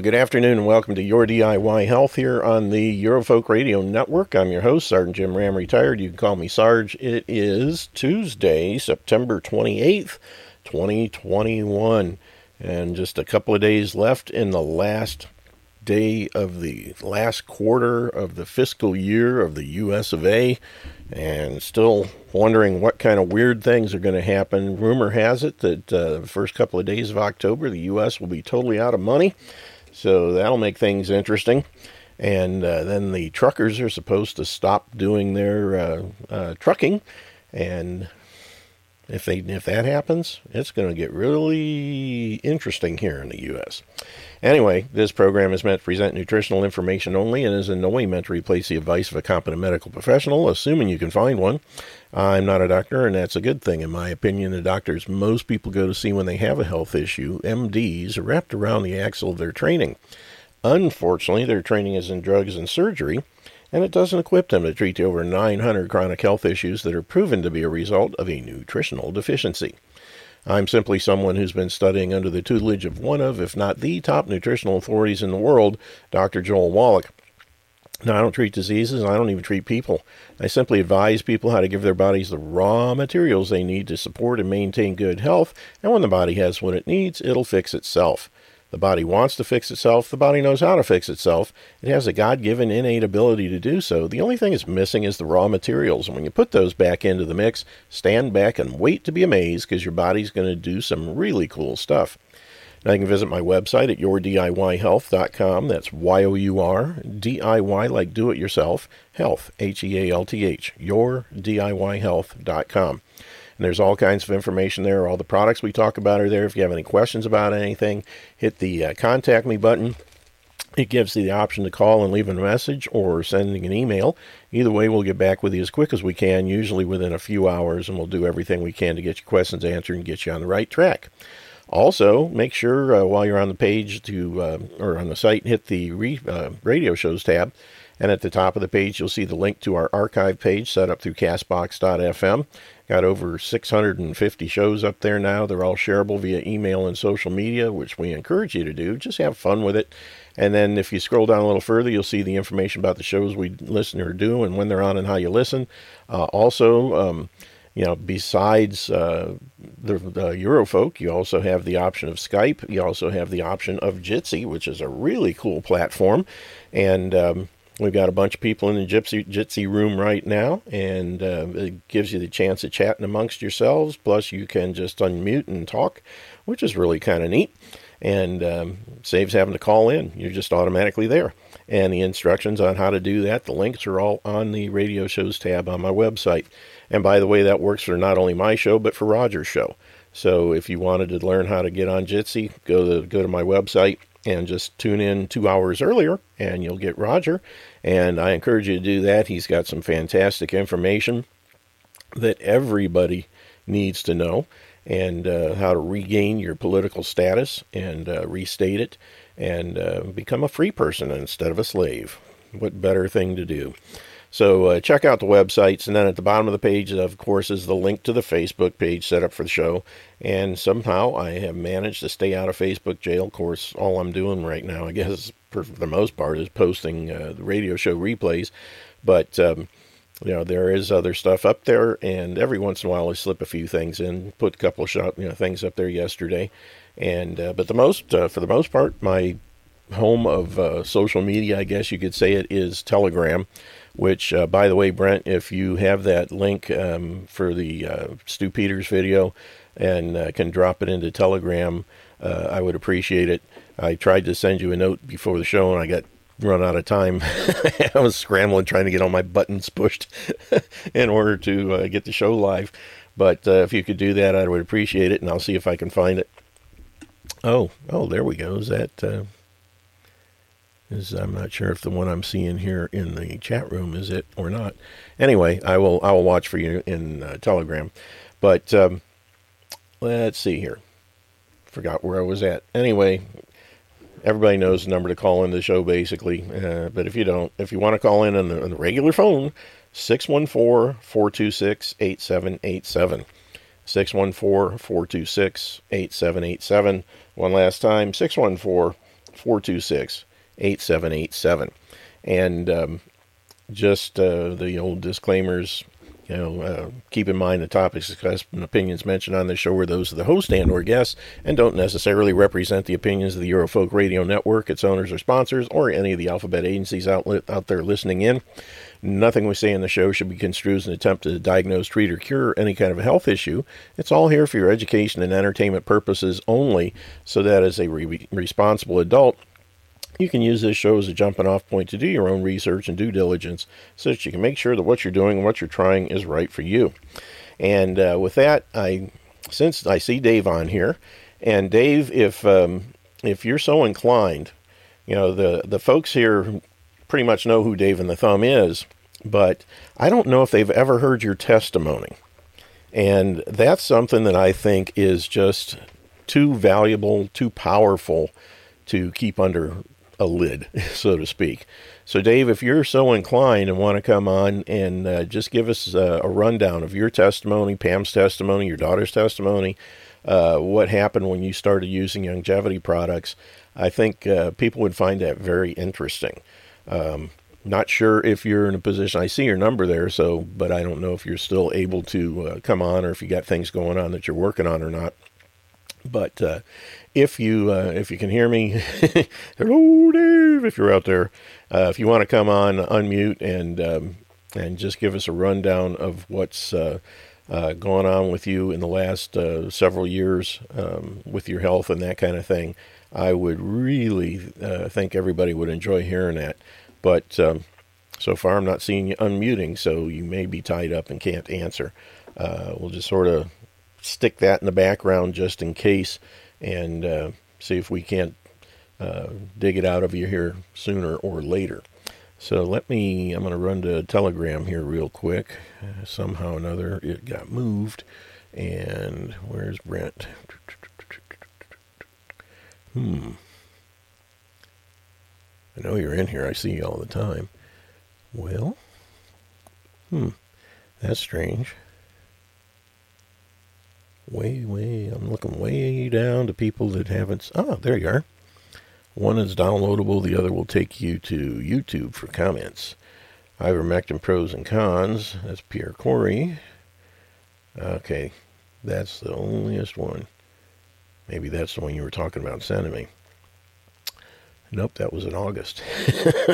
Good afternoon and welcome to Your DIY Health here on the Eurofolk Radio Network. I'm your host, Sergeant Jim Ram, retired. You can call me Sarge. It is Tuesday, September 28th, 2021, and just a couple of days left in the last day of the last quarter of the fiscal year of the US of A and still wondering what kind of weird things are going to happen. Rumor has it that uh, the first couple of days of October, the U.S. will be totally out of money, so that'll make things interesting. And uh, then the truckers are supposed to stop doing their uh, uh trucking, and if they if that happens, it's going to get really interesting here in the U.S. Anyway, this program is meant to present nutritional information only and is in no way meant to replace the advice of a competent medical professional, assuming you can find one. I'm not a doctor, and that's a good thing, in my opinion. The doctors most people go to see when they have a health issue, MDs, wrapped around the axle of their training. Unfortunately, their training is in drugs and surgery, and it doesn't equip them to treat the over 900 chronic health issues that are proven to be a result of a nutritional deficiency. I'm simply someone who's been studying under the tutelage of one of, if not the top nutritional authorities in the world, Dr. Joel Wallach. Now, I don't treat diseases, and I don't even treat people. I simply advise people how to give their bodies the raw materials they need to support and maintain good health, and when the body has what it needs, it'll fix itself. The body wants to fix itself. The body knows how to fix itself. It has a God given innate ability to do so. The only thing it's missing is the raw materials. And when you put those back into the mix, stand back and wait to be amazed because your body's going to do some really cool stuff. Now you can visit my website at yourdiyhealth.com. That's Y O U R D I Y like do it yourself, health, H E A L T H, yourdiyhealth.com. And there's all kinds of information there. All the products we talk about are there. If you have any questions about anything, hit the uh, contact me button. It gives you the option to call and leave a message or sending an email. Either way, we'll get back with you as quick as we can, usually within a few hours, and we'll do everything we can to get your questions answered and get you on the right track. Also, make sure uh, while you're on the page to uh, or on the site, hit the re, uh, radio shows tab, and at the top of the page, you'll see the link to our archive page set up through Castbox.fm. Got over 650 shows up there now. They're all shareable via email and social media, which we encourage you to do. Just have fun with it. And then if you scroll down a little further, you'll see the information about the shows we listen or do and when they're on and how you listen. Uh, also, um, you know, besides uh, the, the Eurofolk, you also have the option of Skype. You also have the option of Jitsi, which is a really cool platform. And um, We've got a bunch of people in the Gypsy Jitsi room right now, and uh, it gives you the chance of chatting amongst yourselves. Plus, you can just unmute and talk, which is really kind of neat, and um, saves having to call in. You're just automatically there. And the instructions on how to do that, the links are all on the radio shows tab on my website. And by the way, that works for not only my show but for Roger's show. So if you wanted to learn how to get on Jitsi, go to go to my website and just tune in two hours earlier and you'll get Roger. And I encourage you to do that. He's got some fantastic information that everybody needs to know and uh, how to regain your political status and uh, restate it and uh, become a free person instead of a slave. What better thing to do? So uh, check out the websites, and then at the bottom of the page, of course, is the link to the Facebook page set up for the show. And somehow I have managed to stay out of Facebook jail. Of course, all I'm doing right now, I guess, for the most part, is posting uh, the radio show replays. But um, you know, there is other stuff up there, and every once in a while I slip a few things in. Put a couple of shop, you know, things up there yesterday, and uh, but the most, uh, for the most part, my home of uh, social media, I guess you could say it is Telegram which, uh, by the way, Brent, if you have that link um, for the uh, Stu Peters video and uh, can drop it into Telegram, uh, I would appreciate it. I tried to send you a note before the show and I got run out of time. I was scrambling trying to get all my buttons pushed in order to uh, get the show live. But uh, if you could do that, I would appreciate it, and I'll see if I can find it. Oh, oh, there we go. Is that is I'm not sure if the one I'm seeing here in the chat room is it or not. Anyway, I will I will watch for you in uh, Telegram. But um, let's see here. Forgot where I was at. Anyway, everybody knows the number to call in the show basically. Uh, but if you don't, if you want to call in on the, on the regular phone, 614 426 8787. 614 426 8787. One last time, 614 426 8787. And um, just uh, the old disclaimers you know, uh, keep in mind the topics discussed and opinions mentioned on this show are those of the host and or guests and don't necessarily represent the opinions of the Eurofolk Radio Network, its owners or sponsors, or any of the alphabet agencies out, out there listening in. Nothing we say in the show should be construed as an attempt to diagnose, treat, or cure any kind of a health issue. It's all here for your education and entertainment purposes only, so that as a re- responsible adult, you can use this show as a jumping off point to do your own research and due diligence so that you can make sure that what you're doing and what you're trying is right for you. And uh, with that, I since I see Dave on here, and Dave, if um, if you're so inclined, you know the the folks here pretty much know who Dave and the Thumb is, but I don't know if they've ever heard your testimony, and that's something that I think is just too valuable, too powerful to keep under a lid, so to speak. So, Dave, if you're so inclined and want to come on and uh, just give us uh, a rundown of your testimony, Pam's testimony, your daughter's testimony, uh, what happened when you started using longevity products, I think uh, people would find that very interesting. Um, not sure if you're in a position. I see your number there, so but I don't know if you're still able to uh, come on or if you got things going on that you're working on or not. But if you uh, if you can hear me, hello Dave, if you're out there, uh, if you want to come on, unmute and um, and just give us a rundown of what's uh, uh going on with you in the last uh, several years um, with your health and that kind of thing. I would really uh, think everybody would enjoy hearing that. But um, so far, I'm not seeing you unmuting, so you may be tied up and can't answer. we'll just sort of stick that in the background just in case and uh, see if we can't uh, dig it out of you here sooner or later. So let me, I'm going to run to Telegram here real quick. Uh, somehow or another it got moved. And where's Brent? Hmm. I know you're in here. I see you all the time. Well, hmm. That's strange way, way, I'm looking way down to people that haven't. Oh, there you are. One is downloadable, the other will take you to YouTube for comments. Ivermectin pros and cons. That's Pierre Kory. Okay, that's the onlyest one. Maybe that's the one you were talking about sending me. Nope, that was in August.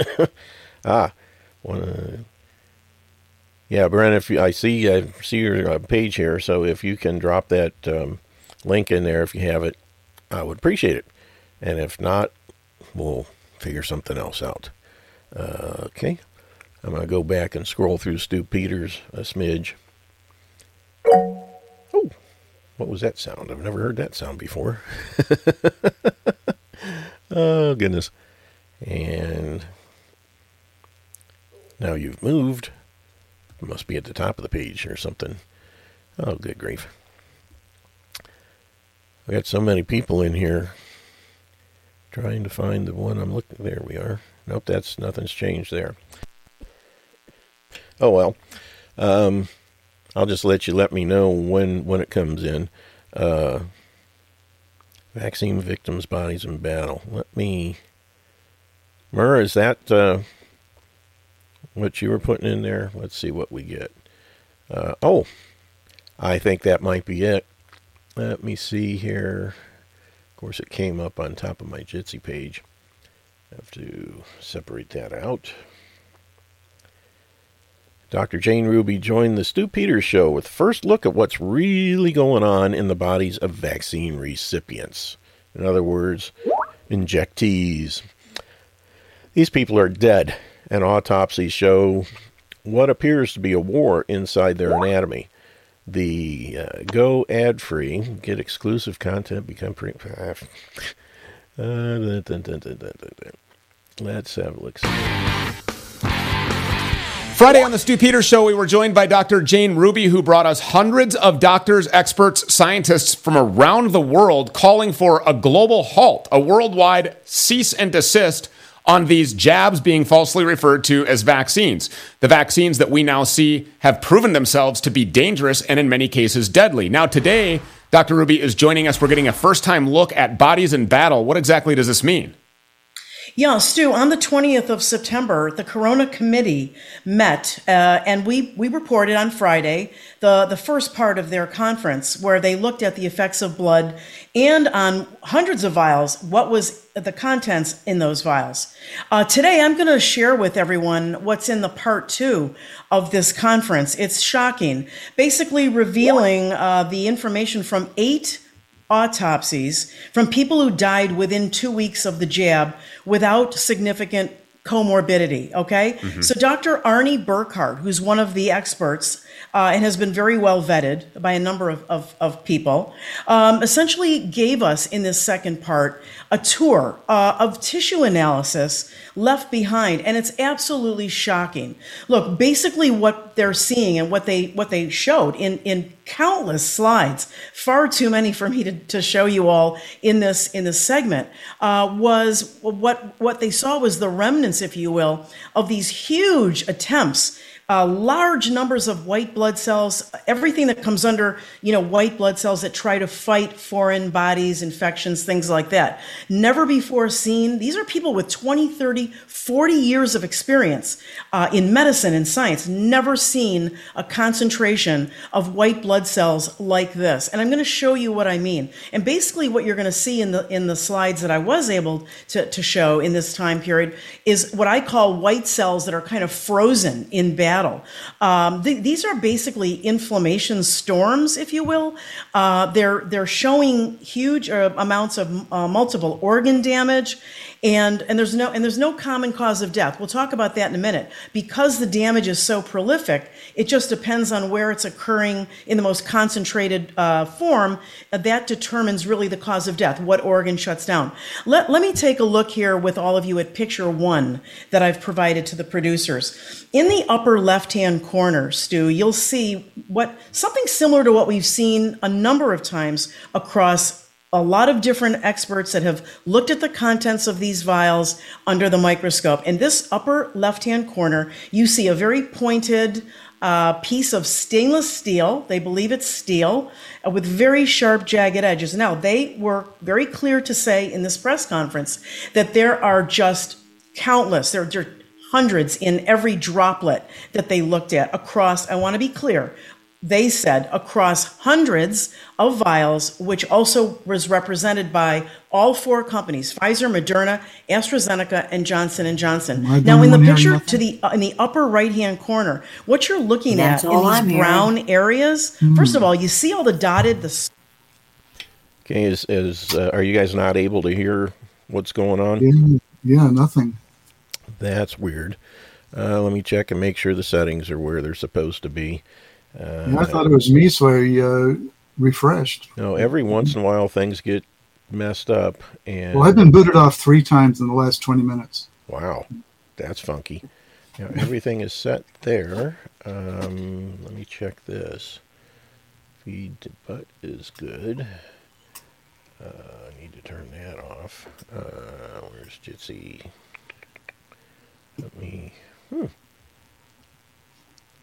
ah, one. Uh, yeah, Brent, if you, I see I see your uh, page here, so if you can drop that um, link in there if you have it, I would appreciate it. And if not, we'll figure something else out. Uh, okay, I'm to go back and scroll through Stu Peters a smidge. Oh, what was that sound? I've never heard that sound before. oh, goodness. And now you've moved. Must be at the top of the page or something. Oh, good grief. I got so many people in here trying to find the one I'm looking. There we are. Nope, that's nothing's changed there. Oh well. Um, I'll just let you let me know when when it comes in. Uh, vaccine victims' bodies in battle. Let me. Mur, is that uh, what you were putting in there. Let's see what we get. Uh, oh, I think that might be it. Let me see here. Of course, it came up on top of my Jitsi page. Have to separate that out. Dr. Jane Ruby joined the Stu Peters Show with first look at what's really going on in the bodies of vaccine recipients. In other words, injectees. These people are dead and autopsies show what appears to be a war inside their anatomy. The uh, go ad free, get exclusive content, become pre. Uh, let's have a look. Friday on the Stu Peters Show, we were joined by Dr. Jane Ruby, who brought us hundreds of doctors, experts, scientists from around the world calling for a global halt, a worldwide cease and desist on these jabs being falsely referred to as vaccines. The vaccines that we now see have proven themselves to be dangerous and in many cases deadly. Now, today, Dr. Ruby is joining us. We're getting a first time look at bodies in battle. What exactly does this mean? Yeah, Stu, on the 20th of September, the Corona Committee met, uh, and we, we reported on Friday the, the first part of their conference where they looked at the effects of blood and on hundreds of vials, what was the contents in those vials. Uh, today, I'm going to share with everyone what's in the part two of this conference. It's shocking, basically revealing uh, the information from eight autopsies from people who died within two weeks of the jab without significant comorbidity. Okay. Mm-hmm. So Dr. Arne Burkhardt, who's one of the experts uh, and has been very well vetted by a number of, of, of people, um, essentially gave us in this second part a tour uh, of tissue analysis left behind, and it's absolutely shocking. Look, basically, what they're seeing and what they what they showed in in countless slides, far too many for me to, to show you all in this in this segment, uh, was what what they saw was the remnants, if you will, of these huge attempts uh, large numbers of white blood cells, everything that comes under, you know, white blood cells that try to fight foreign bodies, infections, things like that. Never before seen. These are people with 20, 30, 40 years of experience uh, in medicine and science. Never seen a concentration of white blood cells like this. And I'm going to show you what I mean. And basically, what you're going to see in the in the slides that I was able to, to show in this time period is what I call white cells that are kind of frozen in battle battle. Um, th- these are basically inflammation storms, if you will. Uh, they're they're showing huge uh, amounts of uh, multiple organ damage, and and there's no and there's no common cause of death. We'll talk about that in a minute. Because the damage is so prolific, it just depends on where it's occurring in the most concentrated uh, form. Uh, that determines really the cause of death, what organ shuts down. Let let me take a look here with all of you at picture one that I've provided to the producers. In the upper left hand corner, Stu, you'll see what something similar to what we've seen a number of times across a lot of different experts that have looked at the contents of these vials under the microscope. In this upper left hand corner, you see a very pointed uh, piece of stainless steel. They believe it's steel uh, with very sharp, jagged edges. Now, they were very clear to say in this press conference that there are just countless, there, there are hundreds in every droplet that they looked at across, I want to be clear, they said across hundreds of vials, which also was represented by all four companies: Pfizer, Moderna, AstraZeneca, and Johnson and Johnson. Now, in the picture to the uh, in the upper right hand corner, what you're looking That's at in these I'm brown hearing. areas, mm. first of all, you see all the dotted the. Okay, is is uh, are you guys not able to hear what's going on? Yeah, yeah nothing. That's weird. Uh, let me check and make sure the settings are where they're supposed to be. Uh, I thought it was me, so I uh, refreshed. No, every once in a while things get messed up. And well, I've been booted off three times in the last twenty minutes. Wow, that's funky. Now, everything is set there. Um, let me check this. Feed to butt is good. Uh, I need to turn that off. Uh, where's Jitsi? Let me. Hmm.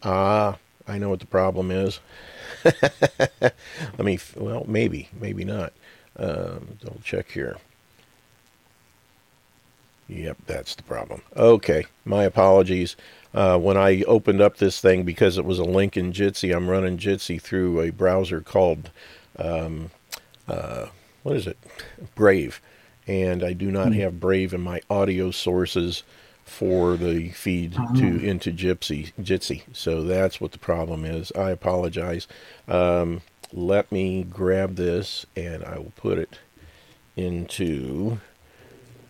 Ah, I know what the problem is. Let me, well, maybe, maybe not. Um, double check here. Yep, that's the problem. Okay, my apologies. Uh, when I opened up this thing, because it was a link in Jitsi, I'm running Jitsi through a browser called, um, uh, what is it? Brave. And I do not hmm. have Brave in my audio sources for the feed to oh. into Gypsy Jitsi. So that's what the problem is. I apologize. Um, let me grab this and I will put it into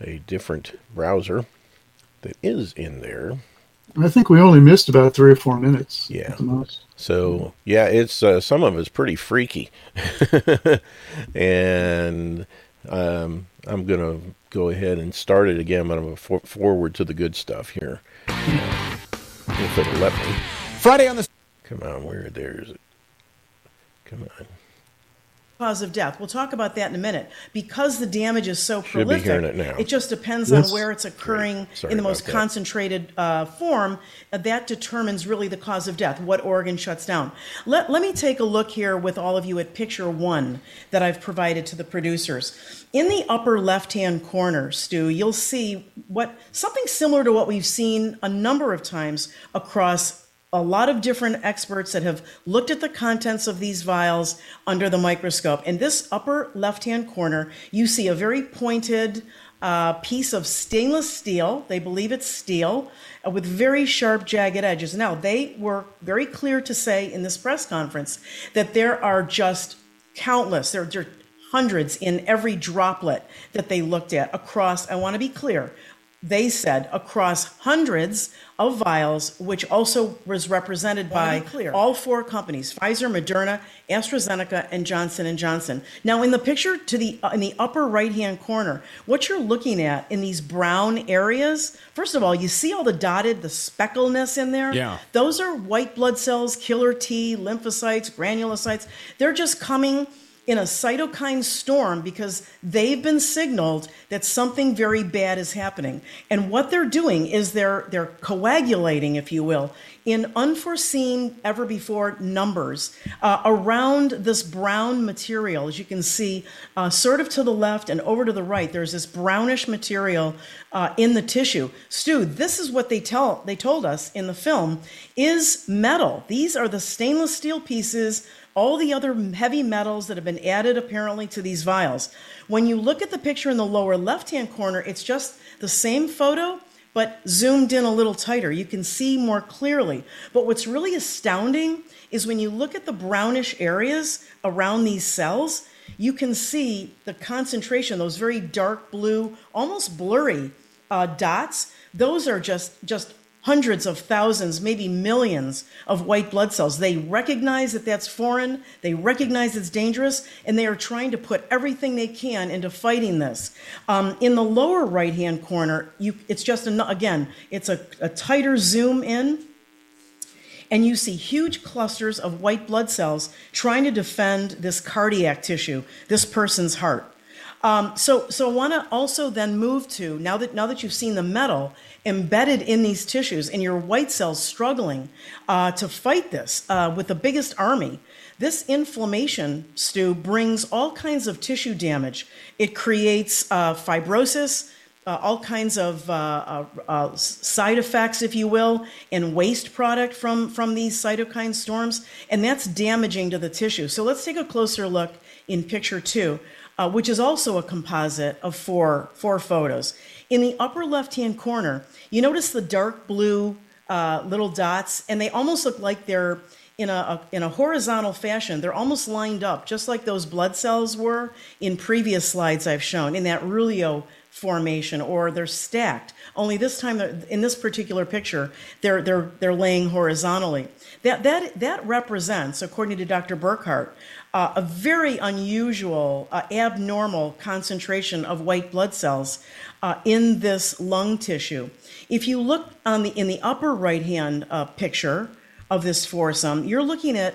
a different browser that is in there. I think we only missed about three or four minutes. Yeah. So yeah, it's uh, some of it's pretty freaky, and um, I'm gonna go ahead and start it again, but I'm going to for- forward to the good stuff here. If it'll let me. Friday on the. Come on, where there is it? Come on. Cause of death. We'll talk about that in a minute. Because the damage is so be prolific, hearing it now. just depends Yes. on where it's occurring Sorry in the most concentrated uh, form. Uh, that determines really the cause of death, what organ shuts down. Let, let me take a look here with all of you at picture one that I've provided to the producers. In the upper left-hand corner, Stu, you'll see what something similar to what we've seen a number of times across a lot of different experts that have looked at the contents of these vials under the microscope. In this upper left hand corner, you see a very pointed uh, piece of stainless steel. They believe it's steel uh, with very sharp, jagged edges. Now, they were very clear to say in this press conference that there are just countless, there there are hundreds in every droplet that they looked at across, I want to be clear, they said across hundreds of vials, which also was represented by all four companies: Pfizer, Moderna, AstraZeneca, and Johnson and Johnson. Now, in the picture to the uh, in the upper right-hand corner, what you're looking at in these brown areas, first of all, you see all the dotted, the speckleness in there. Yeah. those are white blood cells, killer T, lymphocytes, granulocytes. They're just coming in a cytokine storm because they've been signaled that something very bad is happening. And what they're doing is they're they're coagulating, if you will, in unforeseen ever before numbers uh, around this brown material. As you can see, uh, sort of to the left and over to the right, there's this brownish material uh, in the tissue. Stu, this is what they tell they told us in the film is metal. These are the stainless steel pieces all the other heavy metals that have been added apparently to these vials. When you look at the picture in the lower left hand corner, it's just the same photo, but zoomed in a little tighter. You can see more clearly. But what's really astounding is when you look at the brownish areas around these cells, you can see the concentration, those very dark blue, almost blurry uh, dots. Those are just, just hundreds of thousands, maybe millions of white blood cells. They recognize that that's foreign, they recognize it's dangerous, and they are trying to put everything they can into fighting this. Um, in the lower right hand corner, you, it's just, an, again, it's a, a tighter zoom in. And you see huge clusters of white blood cells trying to defend this cardiac tissue, this person's heart. Um, so, so I want to also then move to now that now that you've seen the metal embedded in these tissues and your white cells struggling uh, to fight this uh, with the biggest army. This inflammation, Stu, brings all kinds of tissue damage. It creates uh, fibrosis, uh, all kinds of uh, uh, uh, side effects, if you will, and waste product from, from these cytokine storms, and that's damaging to the tissue. So let's take a closer look in picture two, uh, which is also a composite of four, four photos. In the upper left hand corner, you notice the dark blue uh, little dots, and they almost look like they're in a, a, in a horizontal fashion. They're almost lined up, just like those blood cells were in previous slides I've shown in that rouleaux formation, or they're stacked. Only this time, in this particular picture, they're they're they're laying horizontally. That that that represents, according to Dr. Burkhardt, uh, a very unusual, uh, abnormal concentration of white blood cells uh, in this lung tissue. If you look on the in the upper right hand uh, picture of this foursome, you're looking at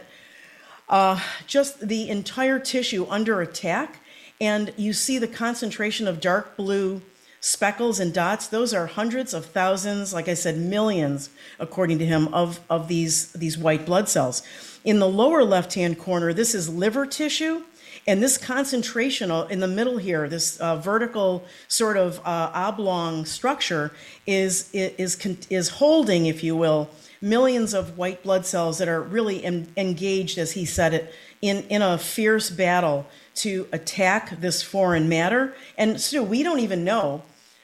uh, just the entire tissue under attack, and you see the concentration of dark blue speckles and dots. Those are hundreds of thousands, like I said, millions, according to him, of, of these, these white blood cells. In the lower left hand corner, this is liver tissue. And this concentration in the middle here, this uh, vertical sort of uh, oblong structure, is, is, is holding, if you will, millions of white blood cells that are really en- engaged, as he said it, in, in a fierce battle to attack this foreign matter. And so we don't even know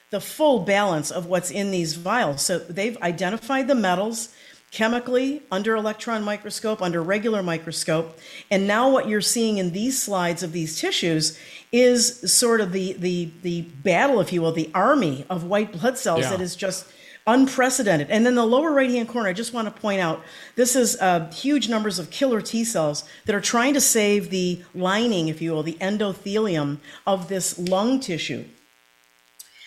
the full balance of what's in these vials. So they've identified the metals chemically under electron microscope, under regular microscope. And now what you're seeing in these slides of these tissues is sort of the the the battle, if you will, the army of white blood cells Yeah. that is just unprecedented. And then the lower right hand corner, I just want to point out this is uh, huge numbers of killer T cells that are trying to save the lining, if you will, the endothelium of this lung tissue.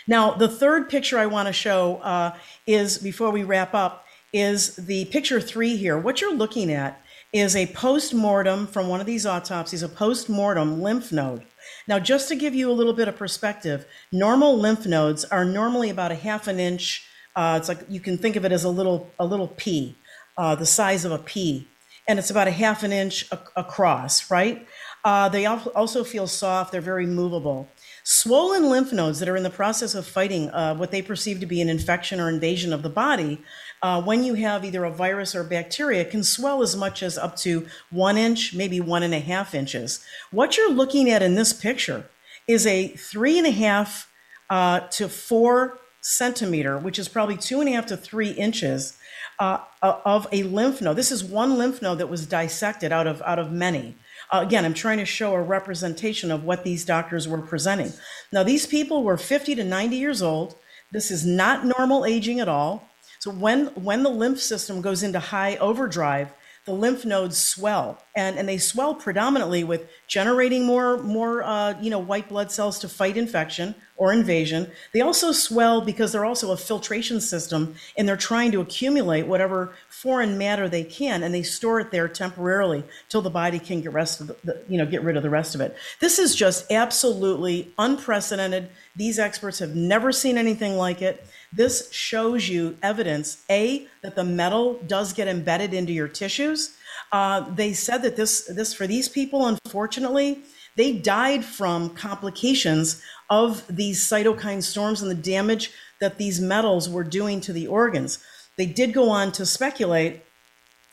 Now, the third picture I want to show uh, is, before we wrap up, is the picture three here. What you're looking at is a post mortem from one of these autopsies, a post mortem lymph node. Now, just to give you a little bit of perspective, normal lymph nodes are normally about a half an inch. Uh, it's like you can think of it as a little a little pea, uh, the size of a pea, and it's about a half an inch ac- across. Right? Uh, they also feel soft. They're very movable. Swollen lymph nodes that are in the process of fighting uh, what they perceive to be an infection or invasion of the body, uh, when you have either a virus or bacteria, can swell as much as up to one inch, maybe one and a half inches. What you're looking at in this picture is a three and a half uh, to four centimeter, which is probably two and a half to three inches uh, of a lymph node. This is one lymph node that was dissected out of out of many. Uh, again, I'm trying to show a representation of what these doctors were presenting. Now, these people were 50 to 90 years old. This is not normal aging at all. So when when the lymph system goes into high overdrive, the lymph nodes swell, and, and they swell predominantly with generating more more uh, you know white blood cells to fight infection or invasion. They also swell because they're also a filtration system, and they're trying to accumulate whatever foreign matter they can, and they store it there temporarily till the body can get rest of the, the you know get rid of the rest of it. This is just absolutely unprecedented. These experts have never seen anything like it. This shows you evidence, A, that the metal does get embedded into your tissues. Uh, they said that this, this, for these people, unfortunately, they died from complications of these cytokine storms and the damage that these metals were doing to the organs. They did go on to speculate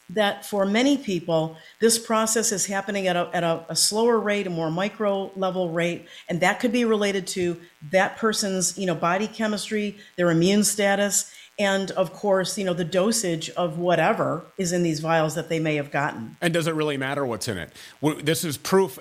that for many people, this process is happening at, a, at a, a, slower rate, a more micro level rate, and that could be related to that person's, you know, body chemistry, their immune status, and of course, you know, the dosage of whatever is in these vials that they may have gotten. And does it really matter what's in it? This is proof,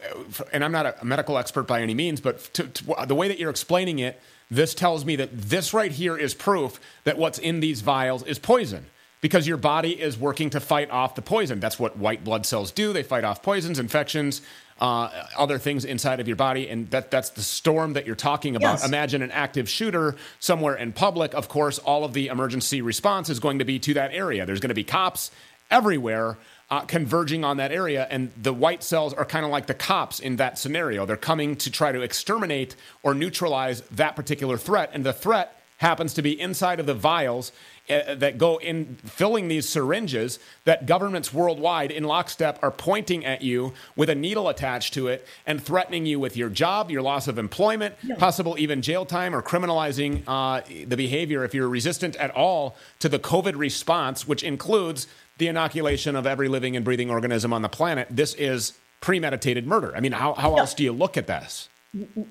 and I'm not a medical expert by any means, but to, to, the way that you're explaining it, this tells me that this right here is proof that what's in these vials is poison because your body is working to fight off the poison. That's what white blood cells do. They fight off poisons, infections, uh, other things inside of your body, and that that's the storm that you're talking about. Yes. Imagine an active shooter somewhere in public. Of course, all of the emergency response is going to be to that area. There's going to be cops everywhere. Uh, converging on that area, and the white cells are kind of like the cops in that scenario. They're coming to try to exterminate or neutralize that particular threat, and the threat happens to be inside of the vials uh, that go in filling these syringes that governments worldwide in lockstep are pointing at you with a needle attached to it and threatening you with your job, your loss of employment, yeah. possible even jail time, or criminalizing uh, the behavior if you're resistant at all to the COVID response, which includes the inoculation of every living and breathing organism on the planet. This is premeditated murder. I mean, how, how yeah. else do you look at this?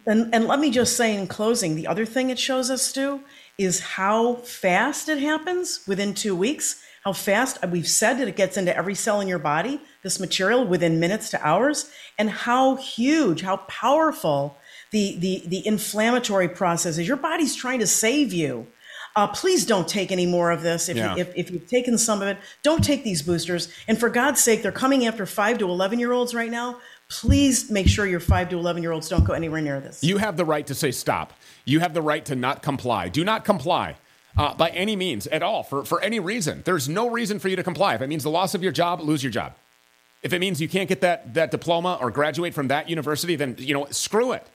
And, and let me just say in closing, the other thing it shows us, Stu, is how fast it happens within two weeks. How fast we've said that it gets into every cell in your body, this material within minutes to hours, and how huge, how powerful the, the, the inflammatory process is. Your body's trying to save you. Uh, please don't take any more of this. If, yeah. you, if, if you've taken some of it, don't take these boosters. And for God's sake, they're coming after five to 11 year olds right now please make sure your 5 to 11 year olds don't go anywhere near this. You have the right to say stop. You have the right to not comply. Do not comply. Uh, by any means at all, for, for any reason. There's no reason for you to comply. If it means the loss of your job, lose your job. If it means you can't get that, that diploma or graduate from that university, then, you know, screw it.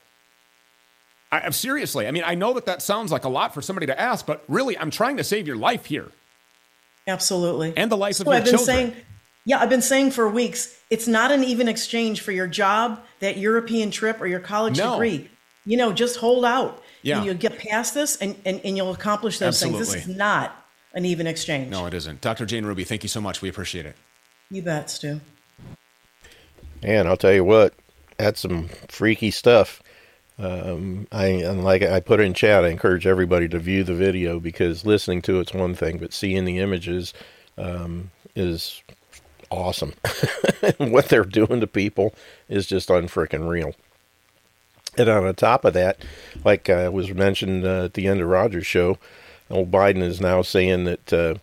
I, am seriously, I mean, I know that that sounds like a lot for somebody to ask, but really, I'm trying to save your life here. Absolutely. And the life so of your I've been children. Saying, yeah, I've been saying for weeks, it's not an even exchange for your job, that European trip, or your college no. degree. You know, just hold out. Yeah. And you'll get past this and, and, and you'll accomplish those Absolutely. things. This is not an even exchange. No, it isn't. Dr. Jane Ruby, thank you so much. We appreciate it. You bet, Stu. And I'll tell you what, that's some freaky stuff. Um, I and like I put in chat, I encourage everybody to view the video because listening to it's one thing, but seeing the images um, is awesome. what they're doing to people is just unfreaking real. And on top of that, like uh, was mentioned uh, at the end of Roger's show, old Biden is now saying that, uh,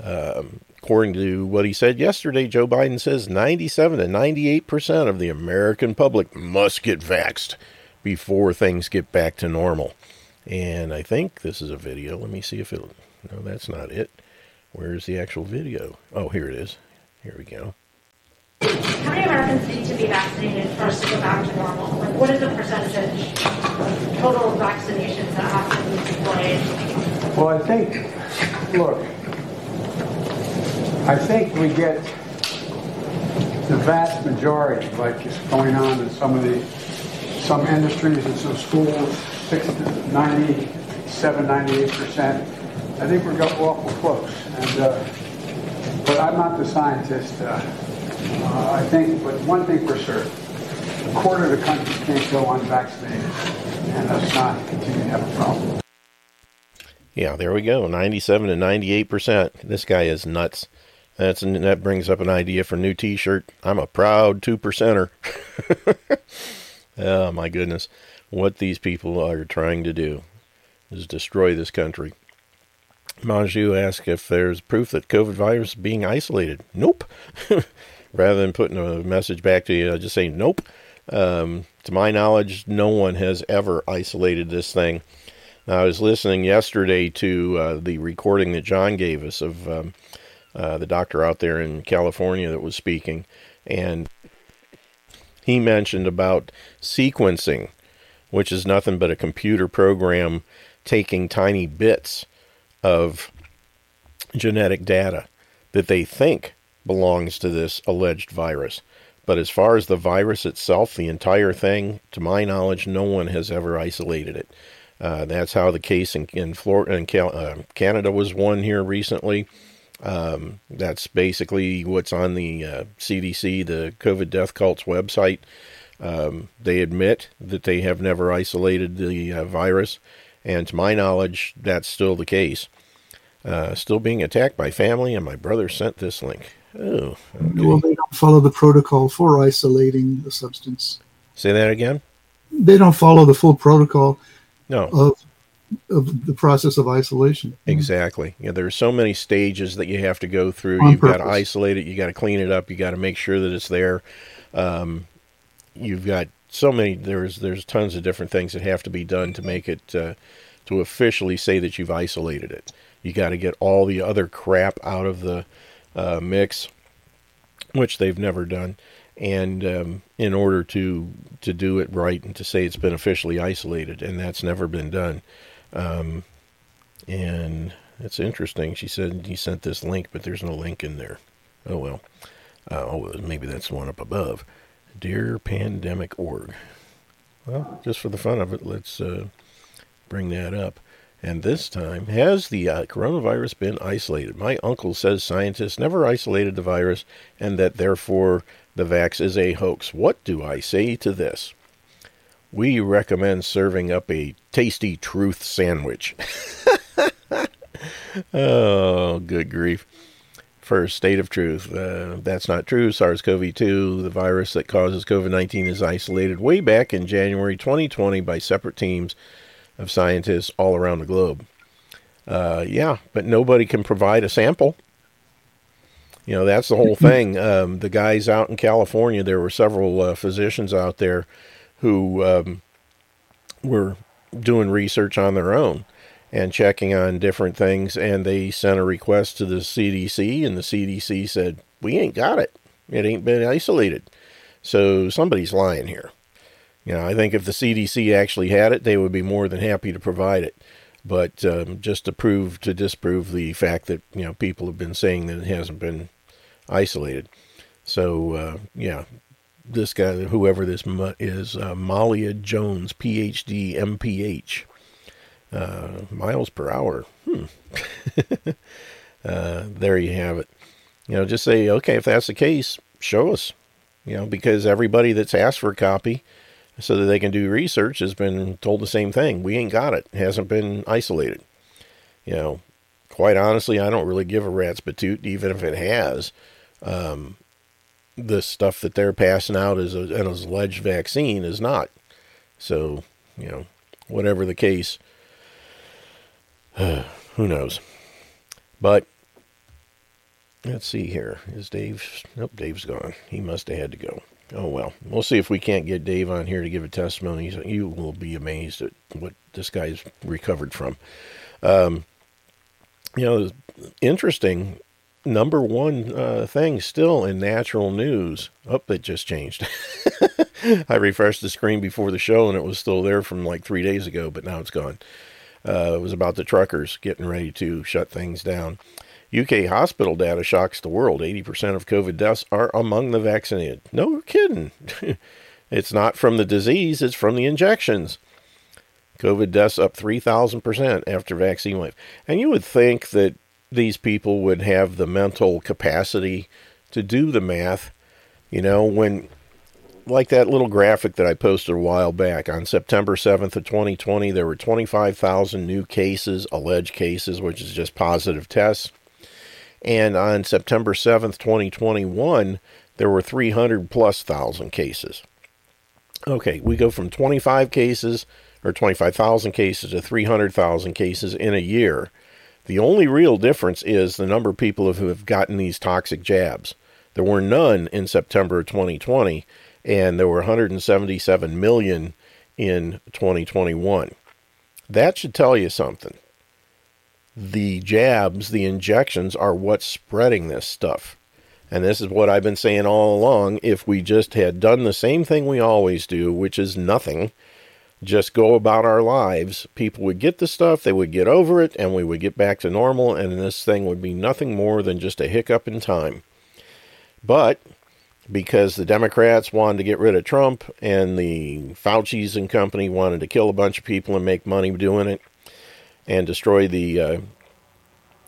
um, according to what he said yesterday, Joe Biden says 97 to 98 percent of the American public must get vaxxed before things get back to normal. And I think this is a video. Let me see if it. No, that's not it. Where's the actual video? Oh, here it is. Here we go. how many Americans need to be vaccinated for us to go back to normal? Like, what is the percentage of total vaccinations that have to be deployed? Well, I think, look, I think we get the vast majority, like is going on in some of the, some industries and some schools, 60, 97, 98%. I think we're awful close. And, uh, but I'm not the scientist. Uh, uh, I think, but one thing for sure, a quarter of the country can't go unvaccinated, and us not continue to have a problem. Yeah, there we go. 97 to 98%. This guy is nuts. That's that brings up an idea for a new T-shirt. I'm a proud two percenter. oh my goodness, what these people are trying to do is destroy this country. Manju asked if there's proof that COVID virus is being isolated. Nope. Rather than putting a message back to you, I just say nope. Um, to my knowledge, no one has ever isolated this thing. Now, I was listening yesterday to uh, the recording that John gave us of um, uh, the doctor out there in California that was speaking, and he mentioned about sequencing, which is nothing but a computer program taking tiny bits of genetic data that they think belongs to this alleged virus. But as far as the virus itself, the entire thing, to my knowledge, no one has ever isolated it. Uh, that's how the case in, in Florida and uh, Canada was won here recently. Um, that's basically what's on the uh, CDC, the COVID death cult's website. Um, they admit that they have never isolated the uh, virus, and to my knowledge, that's still the case. Uh, still being attacked by family, and my brother sent this link. Oh, okay. well, they don't follow the protocol for isolating the substance. Say that again. They don't follow the full protocol. No. Of of the process of isolation. Exactly. Yeah, there are so many stages that you have to go through. On you've got to isolate it. You got to clean it up. You got to make sure that it's there. Um, you've got so many. There's there's tons of different things that have to be done to make it uh, to officially say that you've isolated it. You got to get all the other crap out of the uh, mix, which they've never done. And um, in order to to do it right and to say it's been officially isolated, and that's never been done. Um, and it's interesting. She said he sent this link, but there's no link in there. Oh well. Uh, oh, maybe that's the one up above. Dear Pandemic Org. Well, just for the fun of it, let's uh, bring that up. And this time, has the uh, coronavirus been isolated? My uncle says scientists never isolated the virus and that therefore the vax is a hoax. What do I say to this? we recommend serving up a tasty truth sandwich. oh, good grief. First, state of truth. Uh, that's not true. SARS CoV 2, the virus that causes COVID 19, is isolated way back in January 2020 by separate teams of scientists all around the globe. Uh, yeah, but nobody can provide a sample. You know, that's the whole thing. Um, the guys out in California, there were several uh, physicians out there who um, were doing research on their own and checking on different things. And they sent a request to the CDC, and the CDC said, We ain't got it. It ain't been isolated. So somebody's lying here. You know, I think if the CDC actually had it, they would be more than happy to provide it. But um, just to prove, to disprove the fact that, you know, people have been saying that it hasn't been isolated. So, uh, yeah, this guy, whoever this is, uh, Malia Jones, PhD, MPH, uh, miles per hour. Hmm. uh, there you have it. You know, just say, okay, if that's the case, show us. You know, because everybody that's asked for a copy so that they can do research has been told the same thing. We ain't got it. it hasn't been isolated. You know, quite honestly, I don't really give a rat's patoot, even if it has. Um, the stuff that they're passing out as, an alleged vaccine is not. So, you know, whatever the case, who knows? But let's see here. Is Dave? Nope, Dave's gone. He must have had to go. Oh well, we'll see if we can't get Dave on here to give a testimony. You will be amazed at what this guy's recovered from. Um, you know, interesting number one uh, thing still in natural news. Oh, it just changed. I refreshed the screen before the show and it was still there from like three days ago, but now it's gone. Uh, it was about the truckers getting ready to shut things down. UK hospital data shocks the world. 80% of COVID deaths are among the vaccinated. No kidding. it's not from the disease, it's from the injections. COVID deaths up 3,000% after vaccine wave. And you would think that these people would have the mental capacity to do the math. You know, when, like that little graphic that I posted a while back on September 7th of 2020, there were 25,000 new cases, alleged cases, which is just positive tests. And on September 7th, 2021, there were 300 plus thousand cases. Okay, we go from 25 cases or 25,000 cases to 300,000 cases in a year. The only real difference is the number of people who have gotten these toxic jabs. There were none in September 2020, and there were 177 million in 2021. That should tell you something. The jabs, the injections, are what's spreading this stuff. And this is what I've been saying all along. If we just had done the same thing we always do, which is nothing, just go about our lives, people would get the stuff, they would get over it, and we would get back to normal, and this thing would be nothing more than just a hiccup in time. But because the Democrats wanted to get rid of Trump and the Fauci's and company wanted to kill a bunch of people and make money doing it and destroy the uh,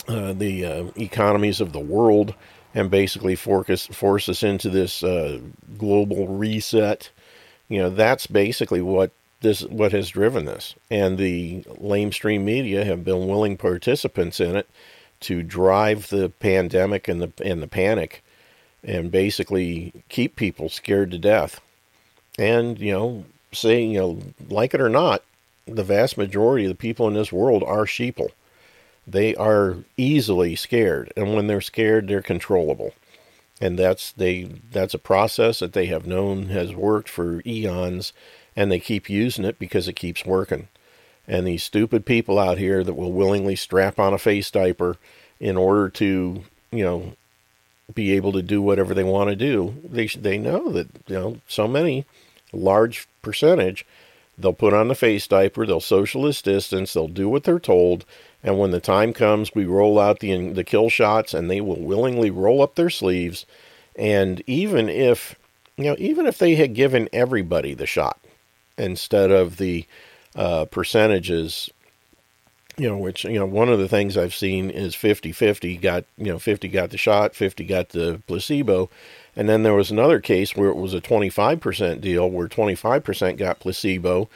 uh, the uh, economies of the world and basically force force us into this uh, global reset. You know, that's basically what this what has driven this, and the lamestream media have been willing participants in it to drive the pandemic and the and the panic, and basically keep people scared to death. And you know, say you know, like it or not, the vast majority of the people in this world are sheeple. They are easily scared, and when they're scared, they're controllable. And that's they that's a process that they have known has worked for eons and they keep using it because it keeps working. And these stupid people out here that will willingly strap on a face diaper in order to, you know, be able to do whatever they want to do, they they know that you know so many large percentage they'll put on the face diaper, they'll socialist distance, they'll do what they're told, and when the time comes, we roll out the the kill shots, and they will willingly roll up their sleeves. And even if you know, even if they had given everybody the shot, instead of the uh, percentages you know which you know one of the things i've seen is 50-50 got you know 50 got the shot 50 got the placebo and then there was another case where it was a 25% deal where 25% got placebo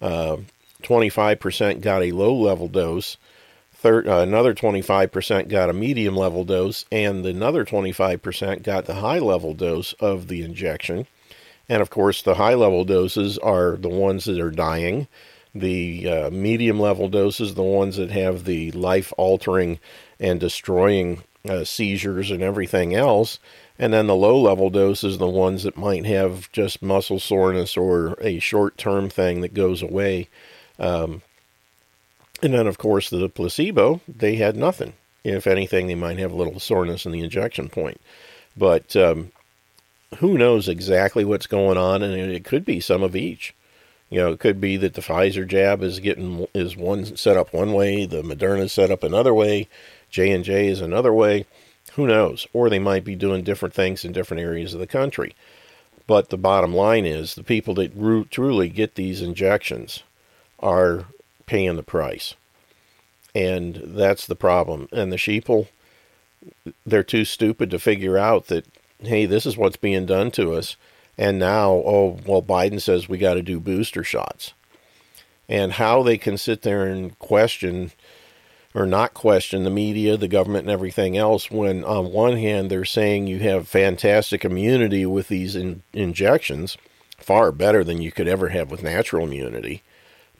uh, 25% got a low level dose third, uh, another 25% got a medium level dose and another 25% got the high level dose of the injection and of course, the high level doses are the ones that are dying. The uh, medium level doses, the ones that have the life altering and destroying uh, seizures and everything else. And then the low level doses, the ones that might have just muscle soreness or a short term thing that goes away. Um, and then, of course, the placebo, they had nothing. If anything, they might have a little soreness in the injection point. But um, who knows exactly what's going on, and it could be some of each. You know, it could be that the Pfizer jab is getting is one set up one way, the Moderna set up another way, J and J is another way. Who knows? Or they might be doing different things in different areas of the country. But the bottom line is the people that truly get these injections are paying the price. And that's the problem. And the sheeple, they're too stupid to figure out that hey, this is what's being done to us. And now, oh, well, Biden says we got to do booster shots. And how they can sit there and question or not question the media, the government, and everything else when, on one hand, they're saying you have fantastic immunity with these in- injections, far better than you could ever have with natural immunity.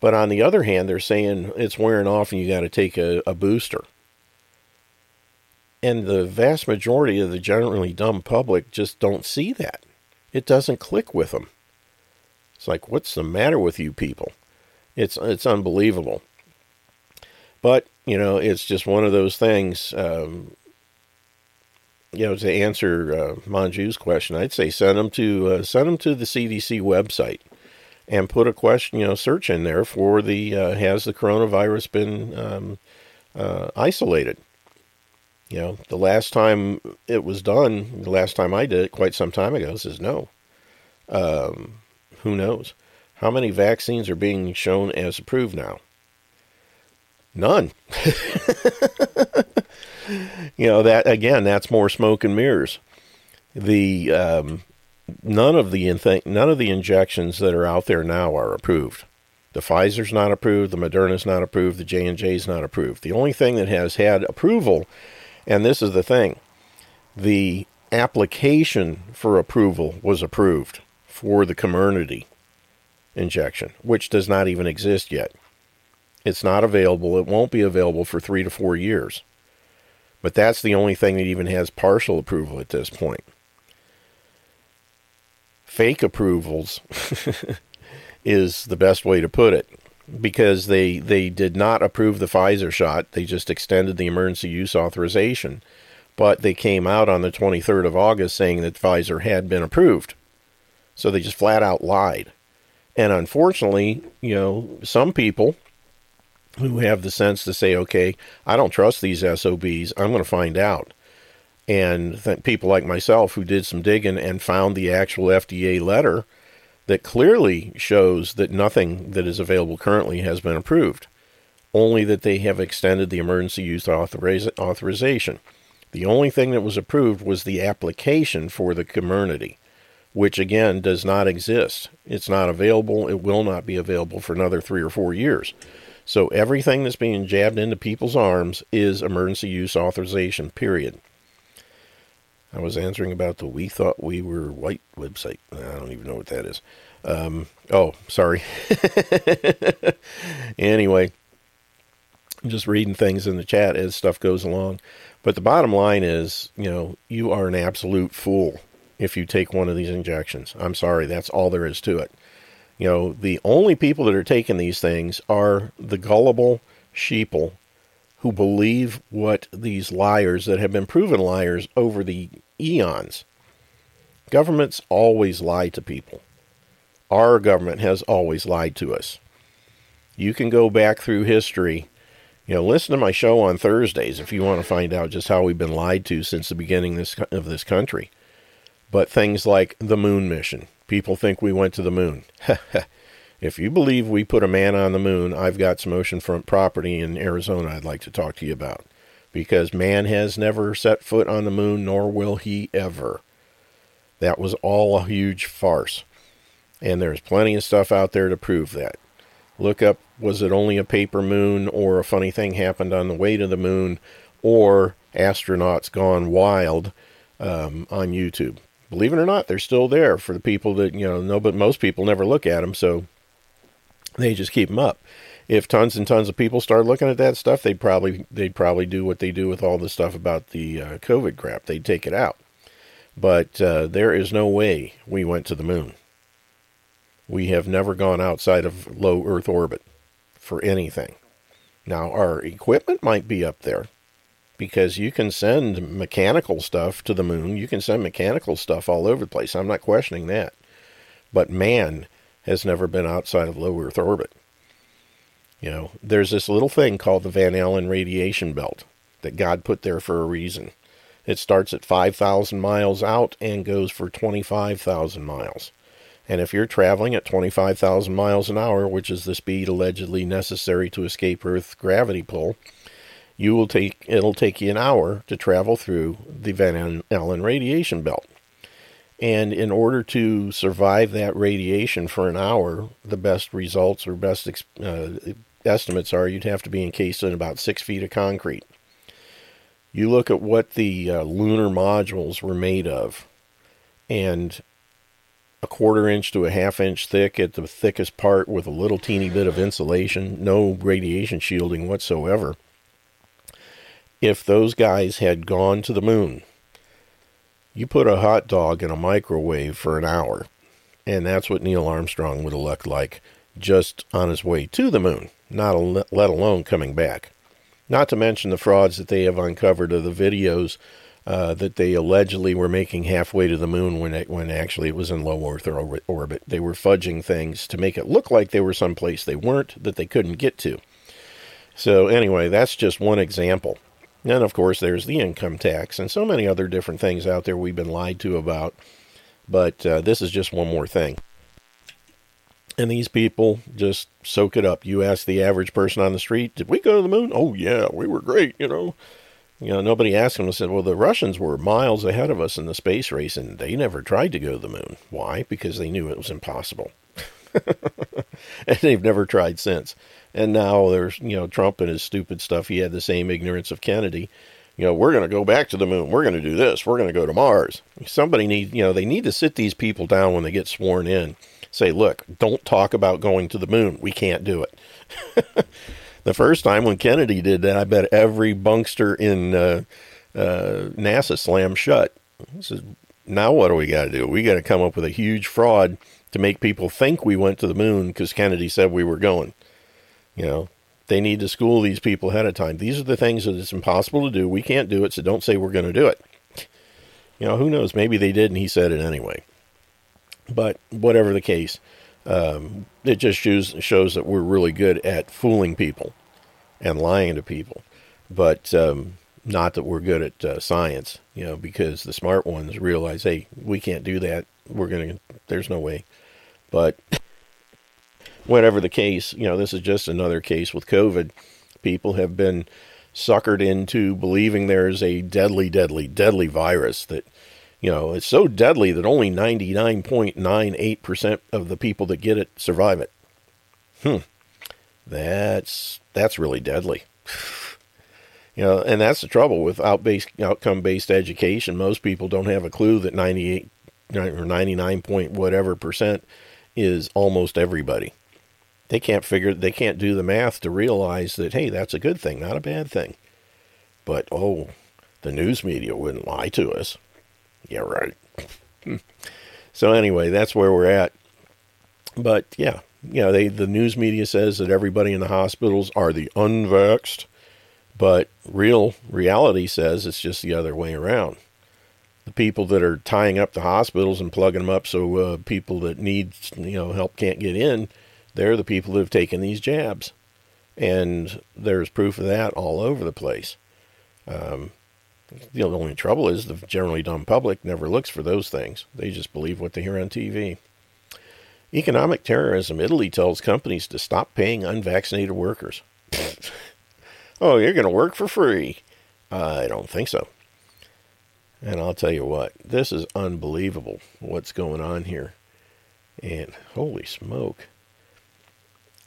But on the other hand, they're saying it's wearing off and you got to take a, a booster. And the vast majority of the generally dumb public just don't see that. It doesn't click with them. It's like, what's the matter with you people? It's it's unbelievable. But you know, it's just one of those things. Um, you know, to answer uh, Manju's question, I'd say send them to uh, send them to the CDC website and put a question, you know, search in there for the uh, has the coronavirus been um, uh, isolated? You know, the last time it was done, the last time I did it, quite some time ago, says no. Um, who knows? How many vaccines are being shown as approved now? None. you know that again. That's more smoke and mirrors. The um, none of the none of the injections that are out there now are approved. The Pfizer's not approved. The Moderna's not approved. The J and J's not approved. The only thing that has had approval, and this is the thing, the application for approval was approved for the Comirnaty injection, which does not even exist yet. It's not available. It won't be available for three to four years. But that's the only thing that even has partial approval at this point. Fake approvals is the best way to put it because they they did not approve the Pfizer shot. They just extended the emergency use authorization. But they came out on the 23rd of August saying that Pfizer had been approved. So they just flat out lied. And unfortunately, you know, some people who have the sense to say, okay, I don't trust these SOBs. I'm going to find out. And th- people like myself who did some digging and found the actual FDA letter that clearly shows that nothing that is available currently has been approved, only that they have extended the emergency use authoriz- authorization. The only thing that was approved was the application for the Comirnaty, which again does not exist. It's not available. It will not be available for another three or four years. So everything that's being jabbed into people's arms is emergency use authorization, period. I was answering about the We Thought We Were White website. I don't even know what that is. Um, oh, sorry. anyway, just reading things in the chat as stuff goes along. But the bottom line is, you know, you are an absolute fool if you take one of these injections. I'm sorry, that's all there is to it. You know, the only people that are taking these things are the gullible sheeple who believe what these liars that have been proven liars over the eons. Governments always lie to people. Our government has always lied to us. You can go back through history. You know, listen to my show on Thursdays if you want to find out just how we've been lied to since the beginning of this country. But things like the moon mission, People think we went to the moon. if you believe we put a man on the moon, I've got some oceanfront property in Arizona I'd like to talk to you about. Because man has never set foot on the moon, nor will he ever. That was all a huge farce. And there's plenty of stuff out there to prove that. Look up was it only a paper moon, or a funny thing happened on the way to the moon, or astronauts gone wild um, on YouTube believe it or not, they're still there for the people that, you know, no, but most people never look at them. So they just keep them up. If tons and tons of people start looking at that stuff, they'd probably, they'd probably do what they do with all the stuff about the uh, COVID crap. They'd take it out. But uh, there is no way we went to the moon. We have never gone outside of low Earth orbit for anything. Now, our equipment might be up there because you can send mechanical stuff to the moon. You can send mechanical stuff all over the place. I'm not questioning that. But man has never been outside of low Earth orbit. You know, there's this little thing called the Van Allen radiation belt that God put there for a reason. It starts at 5,000 miles out and goes for 25,000 miles. And if you're traveling at 25,000 miles an hour, which is the speed allegedly necessary to escape Earth's gravity pull, you will take it'll take you an hour to travel through the Van Allen radiation belt. And in order to survive that radiation for an hour, the best results or best uh, estimates are you'd have to be encased in about six feet of concrete. You look at what the uh, lunar modules were made of, and a quarter inch to a half inch thick at the thickest part with a little teeny bit of insulation, no radiation shielding whatsoever if those guys had gone to the moon, you put a hot dog in a microwave for an hour, and that's what Neil Armstrong would have looked like just on his way to the moon, not let alone coming back. Not to mention the frauds that they have uncovered of the videos uh, that they allegedly were making halfway to the moon when it, when actually it was in low Earth orbit. They were fudging things to make it look like they were someplace they weren't that they couldn't get to. So anyway, that's just one example. And of course, there's the income tax and so many other different things out there we've been lied to about. But uh, this is just one more thing. And these people just soak it up. You ask the average person on the street, did we go to the moon? Oh, yeah, we were great, you know. You know, nobody asked them and said, well, the Russians were miles ahead of us in the space race and they never tried to go to the moon. Why? Because they knew it was impossible. and they've never tried since. And now there's, you know, Trump and his stupid stuff. He had the same ignorance of Kennedy. You know, we're going to go back to the moon. We're going to do this. We're going to go to Mars. Somebody need, you know, they need to sit these people down when they get sworn in. Say, look, don't talk about going to the moon. We can't do it. the first time when Kennedy did that, I bet every bunkster in uh, uh, NASA slammed shut. Said, now what do we got to do? We got to come up with a huge fraud to make people think we went to the moon because Kennedy said we were going. You know, they need to school these people ahead of time. These are the things that it's impossible to do. We can't do it, so don't say we're going to do it. You know, who knows? Maybe they did and he said it anyway. But whatever the case, um, it just shows, shows that we're really good at fooling people and lying to people. But um, not that we're good at uh, science, you know, because the smart ones realize, hey, we can't do that. We're going to, there's no way. But whatever the case, you know, this is just another case with COVID. People have been suckered into believing there's a deadly, deadly, deadly virus that, you know, it's so deadly that only 99.98% of the people that get it survive it. Hmm. That's that's really deadly. you know, and that's the trouble with outcome based education. Most people don't have a clue that 98 or 99 point whatever percent is almost everybody they can't figure they can't do the math to realize that hey that's a good thing not a bad thing. But oh the news media wouldn't lie to us. Yeah right. So anyway that's where we're at. But yeah you know they the news media says that everybody in the hospitals are the unvaxxed but real reality says it's just the other way around. The people that are tying up the hospitals and plugging them up so uh, people that need you know help can't get in they're the people who have taken these jabs. And there's proof of that all over the place. Um, the only trouble is the generally dumb public never looks for those things. They just believe what they hear on TV. Economic terrorism. Italy tells companies to stop paying unvaccinated workers. oh, you're going to work for free. I don't think so. And I'll tell you what, this is unbelievable what's going on here. And holy smoke.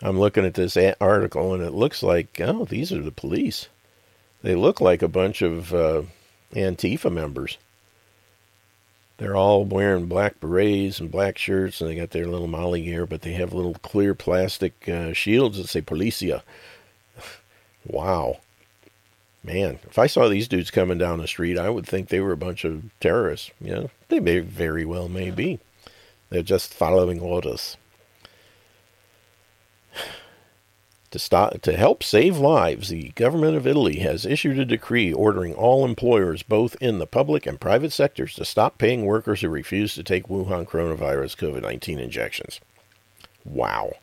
I'm looking at this article and it looks like, oh, these are the police. They look like a bunch of uh, Antifa members. They're all wearing black berets and black shirts, and they got their little MOLLE gear, but they have little clear plastic uh, shields that say Policia. wow. Man, if I saw these dudes coming down the street, I would think they were a bunch of terrorists. You know, they may very well may be. They're just following orders. To, stop, to help save lives, the government of Italy has issued a decree ordering all employers, both in the public and private sectors, to stop paying workers who refuse to take Wuhan coronavirus COVID 19 injections. Wow.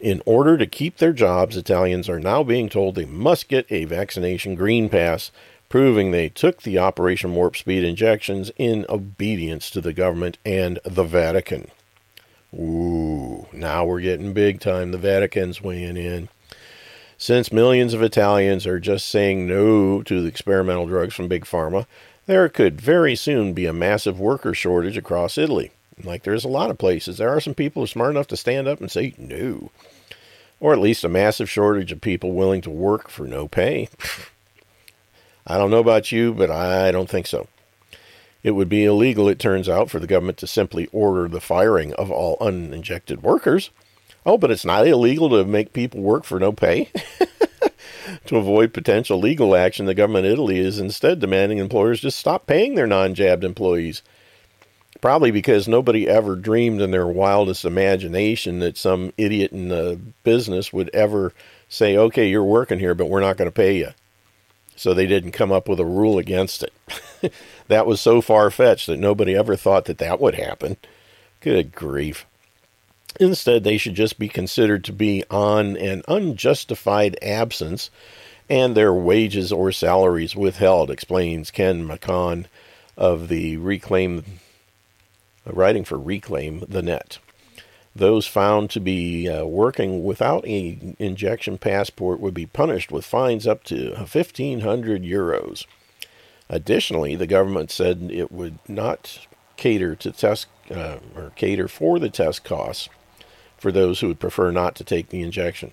In order to keep their jobs, Italians are now being told they must get a vaccination green pass, proving they took the Operation Warp Speed injections in obedience to the government and the Vatican. Ooh, now we're getting big time. The Vatican's weighing in. Since millions of Italians are just saying no to the experimental drugs from Big Pharma, there could very soon be a massive worker shortage across Italy. Like there's a lot of places, there are some people who are smart enough to stand up and say no. Or at least a massive shortage of people willing to work for no pay. I don't know about you, but I don't think so. It would be illegal, it turns out, for the government to simply order the firing of all uninjected workers. Oh, but it's not illegal to make people work for no pay. to avoid potential legal action, the government of Italy is instead demanding employers just stop paying their non jabbed employees. Probably because nobody ever dreamed in their wildest imagination that some idiot in the business would ever say, okay, you're working here, but we're not going to pay you. So they didn't come up with a rule against it. that was so far fetched that nobody ever thought that that would happen. Good grief. Instead, they should just be considered to be on an unjustified absence and their wages or salaries withheld, explains Ken Macon of the Reclaim, writing for Reclaim the Net. Those found to be uh, working without a injection passport would be punished with fines up to 1,500 euros. Additionally, the government said it would not cater to test uh, or cater for the test costs for those who would prefer not to take the injection.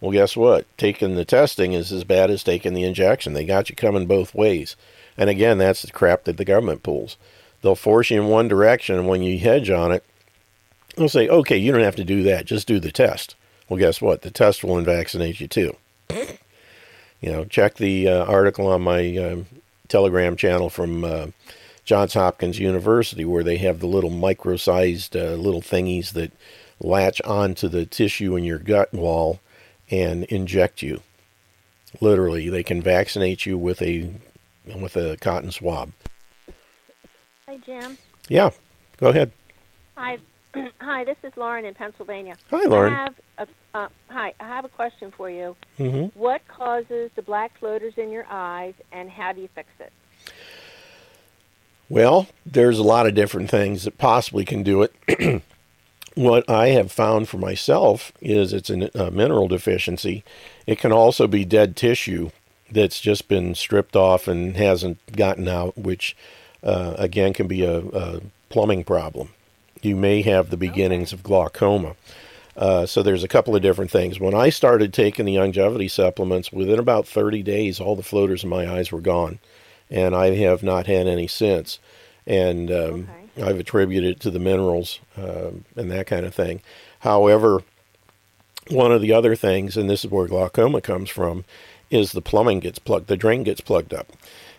Well, guess what? Taking the testing is as bad as taking the injection. They got you coming both ways. And again, that's the crap that the government pulls. They'll force you in one direction, and when you hedge on it, they'll say, okay, you don't have to do that. Just do the test. Well, guess what? The test will vaccinate you too. you know, check the uh, article on my uh, Telegram channel from uh, Johns Hopkins University where they have the little micro sized uh, little thingies that latch onto the tissue in your gut wall and inject you. Literally, they can vaccinate you with a with a cotton swab. Hi, Jim. Yeah, go ahead. Hi, hi. This is Lauren in Pennsylvania. Hi, Lauren. I have a, uh, hi. I have a question for you. Mm-hmm. What causes the black floaters in your eyes, and how do you fix it? Well, there's a lot of different things that possibly can do it. what I have found for myself is it's a, a mineral deficiency. It can also be dead tissue that's just been stripped off and hasn't gotten out, which uh, again can be a, a, plumbing problem. You may have the beginnings of glaucoma. Uh, so there's a couple of different things. When I started taking the longevity supplements, within about 30 days, all the floaters in my eyes were gone, and I have not had any since. And um, okay. I've attributed it to the minerals uh, and that kind of thing. However, one of the other things, and this is where glaucoma comes from, is the plumbing gets plugged, the drain gets plugged up.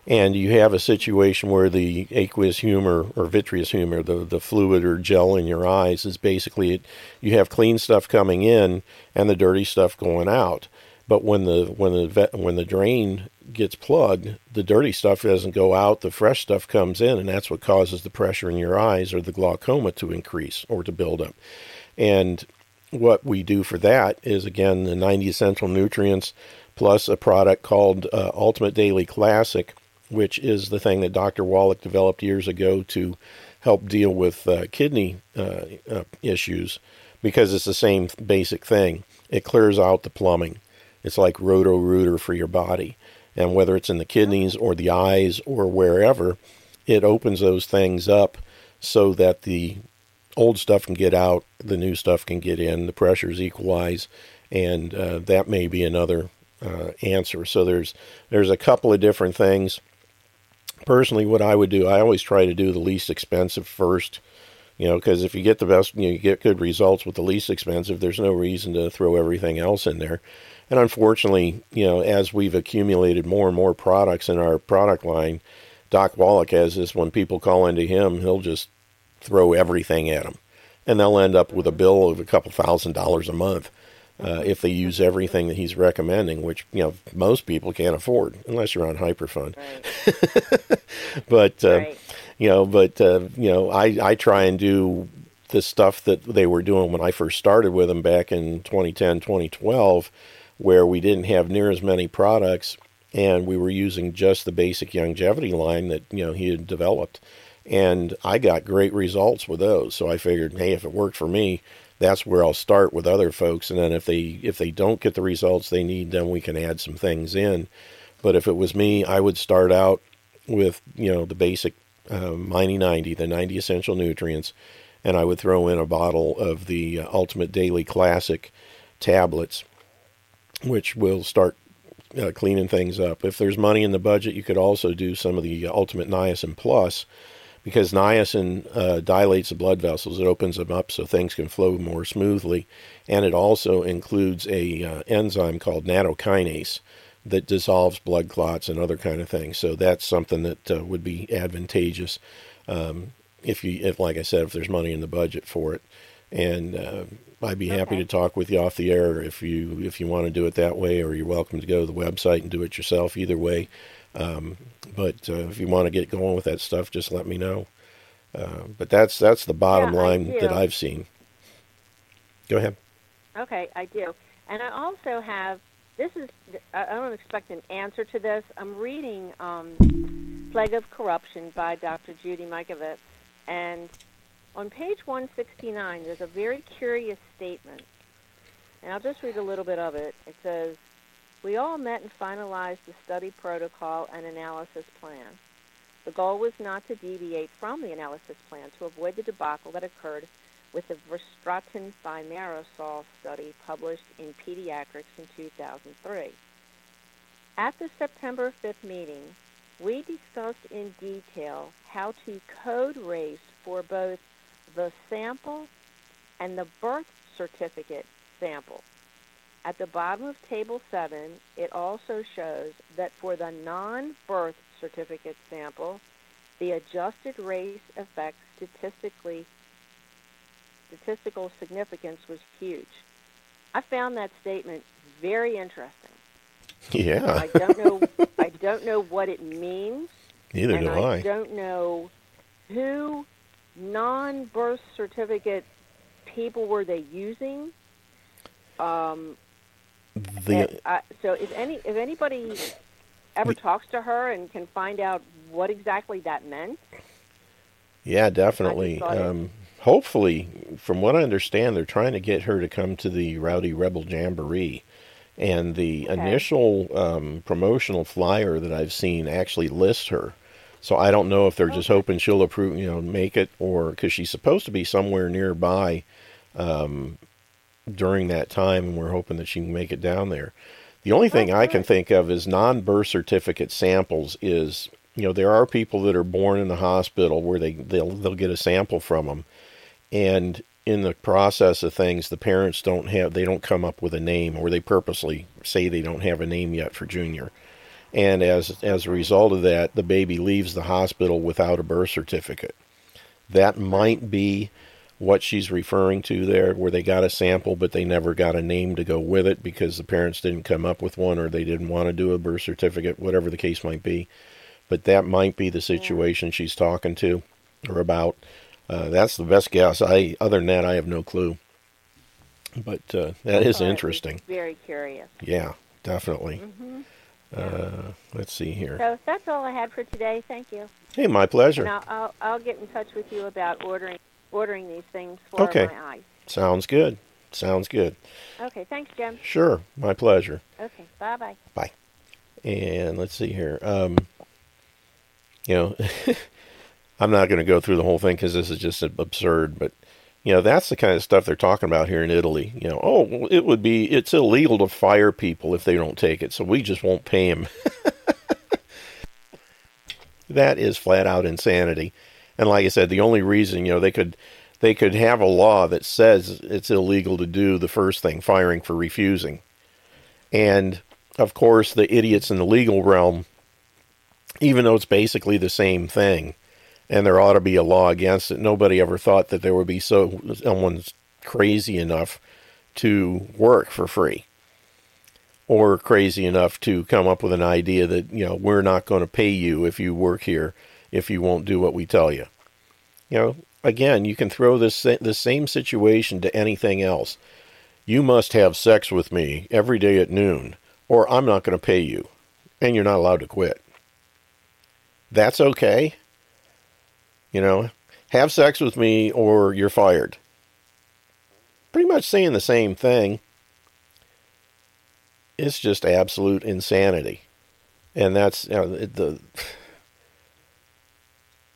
And you have a situation where the aqueous humor or vitreous humor, the, the fluid or gel in your eyes, is basically it, you have clean stuff coming in and the dirty stuff going out. But when the when the when the drain gets plugged, the dirty stuff doesn't go out, the fresh stuff comes in, and that's what causes the pressure in your eyes or the glaucoma to increase or to build up. And what we do for that is again the 90 essential nutrients plus a product called uh, Ultimate Daily Classic, which is the thing that Dr. Wallach developed years ago to help deal with uh, kidney uh, uh, issues because it's the same basic thing. It clears out the plumbing. It's like Roto Rooter for your body. And whether it's in the kidneys or the eyes or wherever, it opens those things up so that the old stuff can get out, the new stuff can get in, the pressures equalize, and uh, that may be another uh, answer. So there's there's a couple of different things. Personally, what I would do, I always try to do the least expensive first. You know, because if you get the best, you, know, you get good results with the least expensive. There's no reason to throw everything else in there. And unfortunately, you know, as we've accumulated more and more products in our product line, Doc Wallach has this when people call into him, he'll just throw everything at them. And they'll end up with a bill of a couple thousand dollars a month uh, if they use everything that he's recommending, which you know most people can't afford unless you're on Hyperfund. Right. but uh, right. you know, but uh, you know, I I try and do the stuff that they were doing when I first started with them back in 2010, 2012, where we didn't have near as many products and we were using just the basic longevity line that you know he had developed and I got great results with those so I figured hey if it worked for me that's where I'll start with other folks. And then if they if they don't get the results they need, then we can add some things in. But if it was me, I would start out with you know the basic uh, Mighty 90, the 90 essential nutrients, and I would throw in a bottle of the uh, Ultimate Daily Classic tablets, which will start uh, cleaning things up. If there's money in the budget, you could also do some of the Ultimate Niacin Plus because niacin uh, dilates the blood vessels. It opens them up so things can flow more smoothly, and it also includes a uh, enzyme called nattokinase that dissolves blood clots and other kind of things. So that's something that uh, would be advantageous um, if you, if like I said, if there's money in the budget for it. and uh, I'd be happy Okay. to talk with you off the air if you if you want to do it that way, or you're welcome to go to the website and do it yourself. Either way, um, but uh, if you want to get going with that stuff, just let me know. Uh, but that's that's the bottom Yeah, line that. I've seen. Go ahead. Okay, I do. And I also have this is I don't expect an answer to this. I'm reading um, Plague of Corruption by Dr. Judy Mikovits, and on page 169 there's a very curious statement. And I'll just read a little bit of it. It says, "We all met and finalized the study protocol and analysis plan. The goal was not to deviate from the analysis plan to avoid the debacle that occurred with the Verstraeten thimerosal study published in Pediatrics in 2003. At the September 5th meeting, we discussed in detail how to code race for both the sample and the birth certificate sample. At the bottom of Table 7, it also shows that for the non-birth certificate sample, the adjusted race effect statistically statistical significance was huge. I found that statement very interesting. Yeah, I don't know I don't know what it means neither do I, I. don't know who non-birth certificate people were they using. Um, The and I, so if any if anybody ever talks to her and can find out what exactly that meant, Yeah, definitely. Um, hopefully, from what I understand, they're trying to get her to come to the Rowdy Rebel Jamboree. And the Okay. initial um, promotional flyer that I've seen actually lists her. So I don't know if they're just hoping she'll approve, you know, make it, or because she's supposed to be somewhere nearby um, during that time, and we're hoping that she can make it down there. The only thing I can think of is non-birth certificate samples. Is you know there are people that are born in the hospital where they they'll they'll get a sample from them, and in the process of things, the parents don't have they don't come up with a name, or they purposely say they don't have a name yet for junior, and as as a result of that, the baby leaves the hospital without a birth certificate. That might be what she's referring to there, where they got a sample but they never got a name to go with it because the parents didn't come up with one or they didn't want to do a birth certificate, whatever the case might be. But that might be the situation she's talking to or about. Uh, that's the best guess. I other than that, I have no clue. But uh, that is thought it was interesting. Very curious. Yeah, definitely. hmm Uh, let's see here. So that's all I had for today. Thank you. Hey, my pleasure. I'll, I'll, I'll get in touch with you about ordering ordering these things for Okay. my eyes. Sounds good. Sounds good. Okay, thanks, Jim. Sure, my pleasure. Okay, bye bye. Bye. And let's see here. Um, you know, I'm not going to go through the whole thing because this is just absurd. But you know, that's the kind of stuff they're talking about here in Italy. You know, oh, well, it would be it's illegal to fire people if they don't take it, so we just won't pay them. that is flat out insanity. And like I said, the only reason you know they could they could have a law that says it's illegal to do the first thing, firing for refusing. And of course, the idiots in the legal realm, even though it's basically the same thing, and there ought to be a law against it, nobody ever thought that there would be so someone's crazy enough to work for free or crazy enough to come up with an idea that you know we're not going to pay you if you work here if you won't do what we tell you. You know again you can throw this the same situation to anything else. You must have sex with me every day at noon or I'm not going to pay you and you're not allowed to quit. That's okay. You know have sex with me or you're fired. Pretty much saying the same thing. It's just absolute insanity. And that's you know, the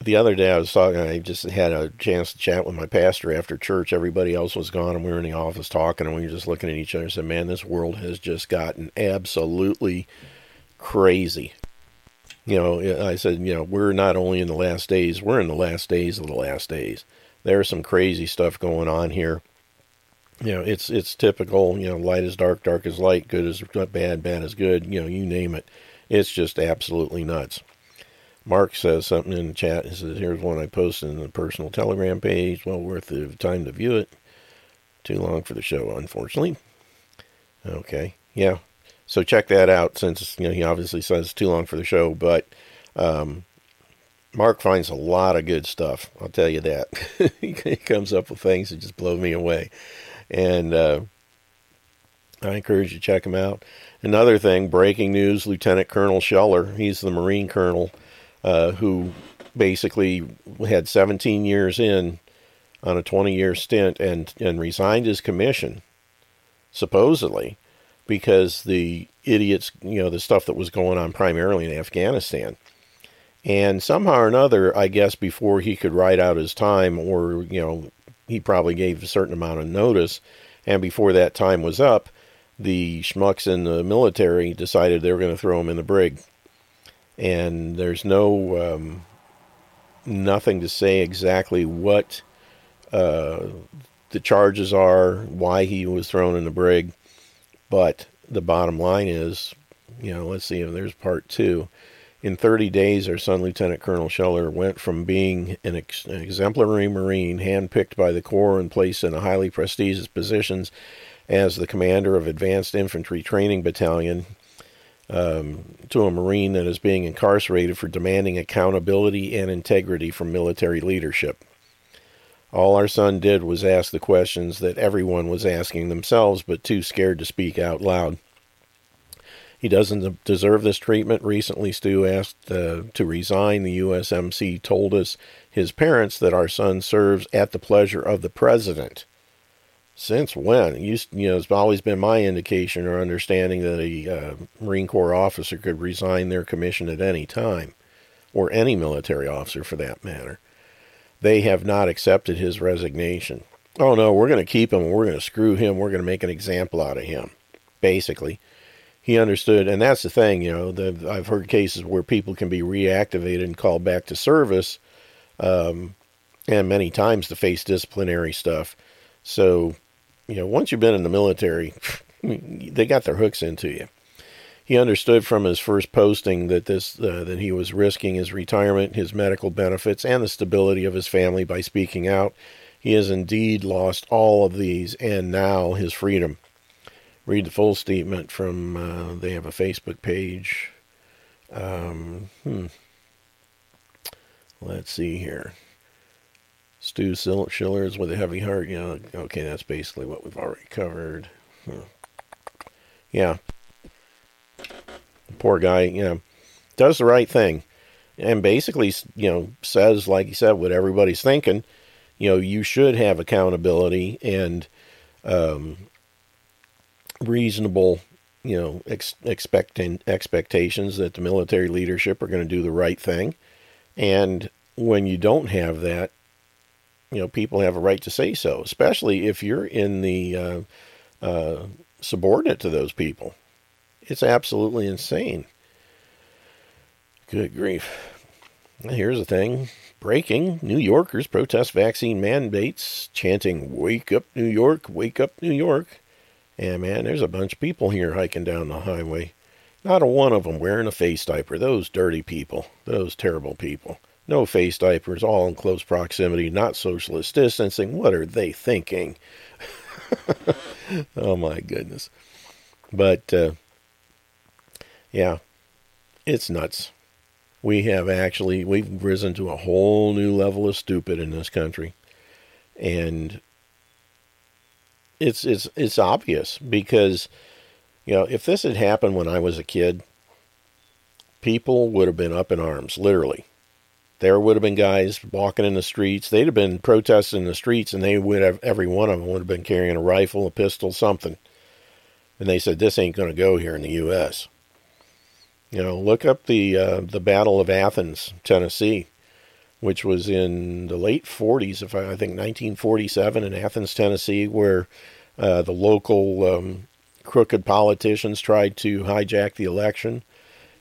the other day I was talking I just had a chance to chat with my pastor after church. Everybody else was gone and we were in the office talking and we were just looking at each other. And said man this world has just gotten absolutely crazy. You know I said you know we're not only in the last days we're in the last days of the last days. There's some crazy stuff going on here. You know it's it's typical you know light is dark dark is light good is bad bad is good you know you name it. It's just absolutely nuts mark says something in the chat he says here's one i posted in the personal telegram page well worth the time to view it Too long for the show, unfortunately. Okay, yeah. So check that out since you know he obviously says too long for the show, but um, Mark finds a lot of good stuff. I'll tell you that. he comes up with things that just blow me away, and uh, I encourage you to check him out. Another thing, breaking news: Lieutenant Colonel Scheller, he's the Marine colonel uh, who basically had 17 years in on a 20-year stint and and resigned his commission, supposedly because the idiots, you know, the stuff that was going on primarily in Afghanistan. And somehow or another, I guess before he could write out his time, or, you know, he probably gave a certain amount of notice, and before that time was up, the schmucks in the military decided they were going to throw him in the brig. And there's no, um, nothing to say exactly what uh, the charges are, why he was thrown in the brig but the bottom line is, you know, let's see if there's part two. In 30 days, our son, Lieutenant Colonel Scheller, went from being an, ex- an exemplary Marine, handpicked by the Corps and placed in a highly prestigious positions as the commander of Advanced Infantry Training Battalion, um, to a Marine that is being incarcerated for demanding accountability and integrity from military leadership. All our son did was ask the questions that everyone was asking themselves, but too scared to speak out loud. He doesn't deserve this treatment. Recently, Stu asked uh, to resign. The USMC told us, his parents, that our son serves at the pleasure of the president. Since when? Used, you know, it's always been my indication or understanding that a uh, Marine Corps officer could resign their commission at any time, or any military officer for that matter they have not accepted his resignation. Oh no, we're going to keep him. We're going to screw him. We're going to make an example out of him. Basically, he understood, and that's the thing. You know, the, I've heard cases where people can be reactivated and called back to service, um, and many times to face disciplinary stuff. So, you know, once you've been in the military, they got their hooks into you he understood from his first posting that this uh, that he was risking his retirement, his medical benefits, and the stability of his family by speaking out. He has indeed lost all of these, and now his freedom. Read the full statement from. Uh, they have a Facebook page. Um, hmm. Let's see here. Stu Schellers with a heavy heart. Yeah, okay, that's basically what we've already covered. Hmm. Yeah, poor guy, you know, does the right thing and basically, you know, says, like he said, what everybody's thinking. You know, you should have accountability and um, reasonable, you know, ex- expecting expectations that the military leadership are going to do the right thing. And when you don't have that, you know, people have a right to say so, especially if you're in the uh, uh, subordinate to those people. It's absolutely insane. Good grief. Here's the thing breaking New Yorkers protest vaccine mandates, chanting, Wake up, New York, wake up, New York. And man, there's a bunch of people here hiking down the highway. Not a one of them wearing a face diaper. Those dirty people. Those terrible people. No face diapers, all in close proximity, not socialist distancing. What are they thinking? oh my goodness. But uh, yeah, it's nuts. We have actually we've risen to a whole new level of stupid in this country, and it's it's it's obvious because you know if this had happened when I was a kid, people would have been up in arms, literally. There would have been guys walking in the streets. They'd have been protesting in the streets, and they would have every one of them would have been carrying a rifle, a pistol, something. And they said, "This ain't going to go here in the U.S." You know, look up the uh, the Battle of Athens, Tennessee, which was in the late 40s, if I, I think 1947 in Athens, Tennessee, where uh, the local um, crooked politicians tried to hijack the election,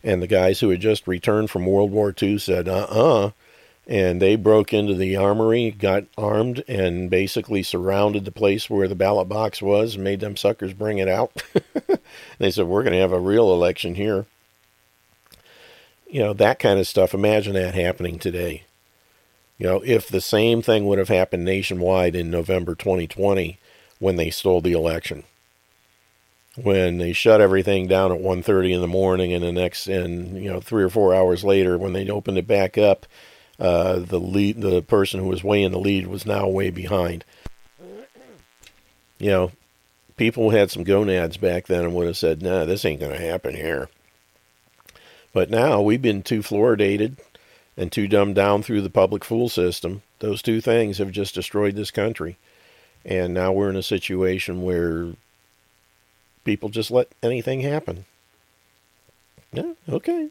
and the guys who had just returned from World War II said, "Uh-uh." And they broke into the armory, got armed, and basically surrounded the place where the ballot box was and made them suckers bring it out. they said, We're going to have a real election here you know, that kind of stuff. Imagine that happening today. You know, if the same thing would have happened nationwide in November 2020 when they stole the election. When they shut everything down at 1:30 in the morning, and the next, and you know, three or four hours later, when they opened it back up, uh, the lead, the person who was way in the lead, was now way behind. You know, people had some gonads back then and would have said, "Nah, this ain't going to happen here." But now we've been too fluoridated and too dumbed down through the public fool system. Those two things have just destroyed this country. And now we're in a situation where people just let anything happen. Yeah, okay.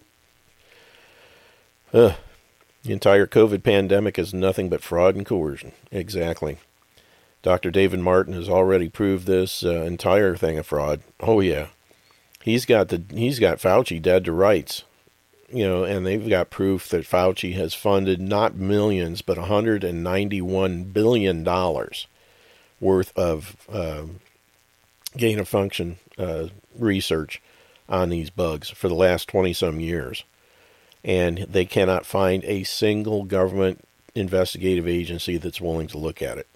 Ugh. The entire COVID pandemic is nothing but fraud and coercion. Exactly. Dr. David Martin has already proved this uh, entire thing a fraud. Oh yeah, he's got the he's got Fauci dead to rights you know, and they've got proof that Fauci has funded not millions, but 191 billion dollars worth of uh, gain of function uh, research on these bugs for the last 20 some years. And they cannot find a single government investigative agency that's willing to look at it.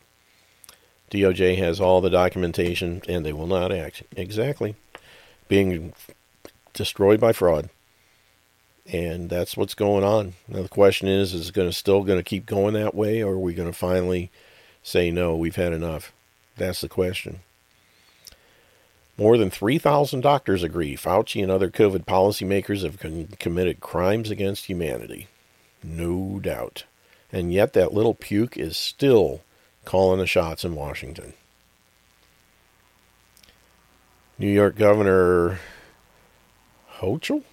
DOJ has all the documentation and they will not act. Exactly. Being destroyed by fraud and that's what's going on. Now the question is: Is it going to still going to keep going that way, or are we going to finally say no? We've had enough. That's the question. More than 3,000 doctors agree Fauci and other COVID policymakers have con- committed crimes against humanity. No doubt. And yet that little puke is still calling the shots in Washington. New York Governor Hochul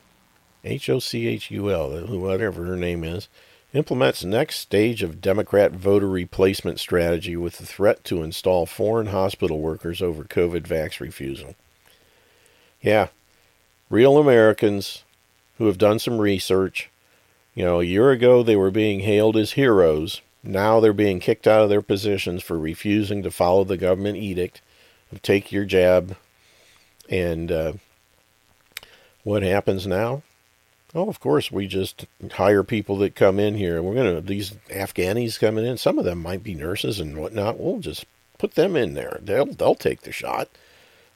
H O C H U L, whatever her name is, implements next stage of Democrat voter replacement strategy with the threat to install foreign hospital workers over COVID vax refusal. Yeah, real Americans who have done some research. You know, a year ago they were being hailed as heroes. Now they're being kicked out of their positions for refusing to follow the government edict of take your jab. And uh, what happens now? Oh, of course, we just hire people that come in here. We're going to, these Afghanis coming in, some of them might be nurses and whatnot. We'll just put them in there. They'll, they'll take the shot.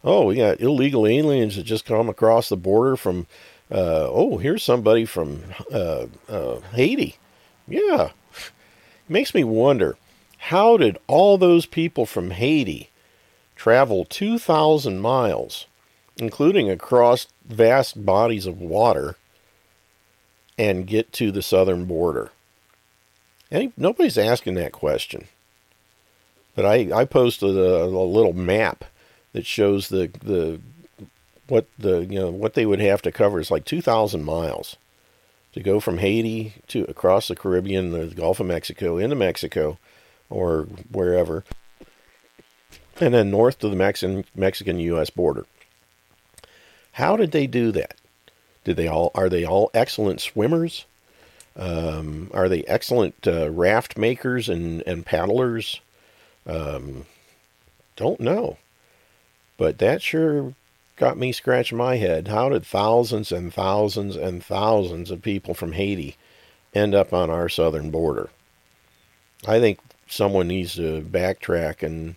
Oh, we got illegal aliens that just come across the border from, uh, oh, here's somebody from uh, uh, Haiti. Yeah. It makes me wonder how did all those people from Haiti travel 2,000 miles, including across vast bodies of water? And get to the southern border? Any, nobody's asking that question. But I, I posted a, a little map that shows the the what the you know what they would have to cover is like 2,000 miles to go from Haiti to across the Caribbean, the Gulf of Mexico, into Mexico, or wherever, and then north to the Mexican Mexican U.S. border. How did they do that? Did they all are they all excellent swimmers? Um, are they excellent uh, raft makers and and paddlers? Um, don't know, but that sure got me scratching my head. How did thousands and thousands and thousands of people from Haiti end up on our southern border? I think someone needs to backtrack and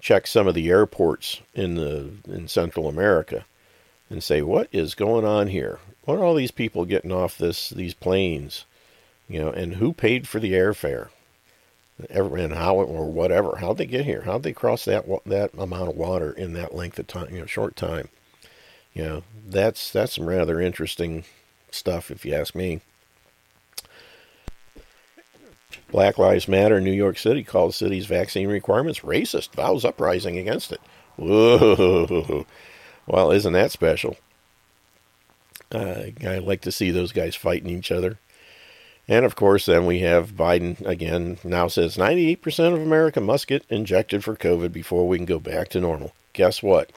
check some of the airports in the in Central America and say, what is going on here? What are all these people getting off this these planes? You know, and who paid for the airfare? And how or whatever? How'd they get here? How'd they cross that that amount of water in that length of time? You know, short time. You know, that's that's some rather interesting stuff, if you ask me. Black Lives Matter New York City calls city's vaccine requirements racist, vows uprising against it. Whoa. Well, isn't that special? Uh, I like to see those guys fighting each other. And of course, then we have Biden again now says 98% of America must get injected for COVID before we can go back to normal. Guess what?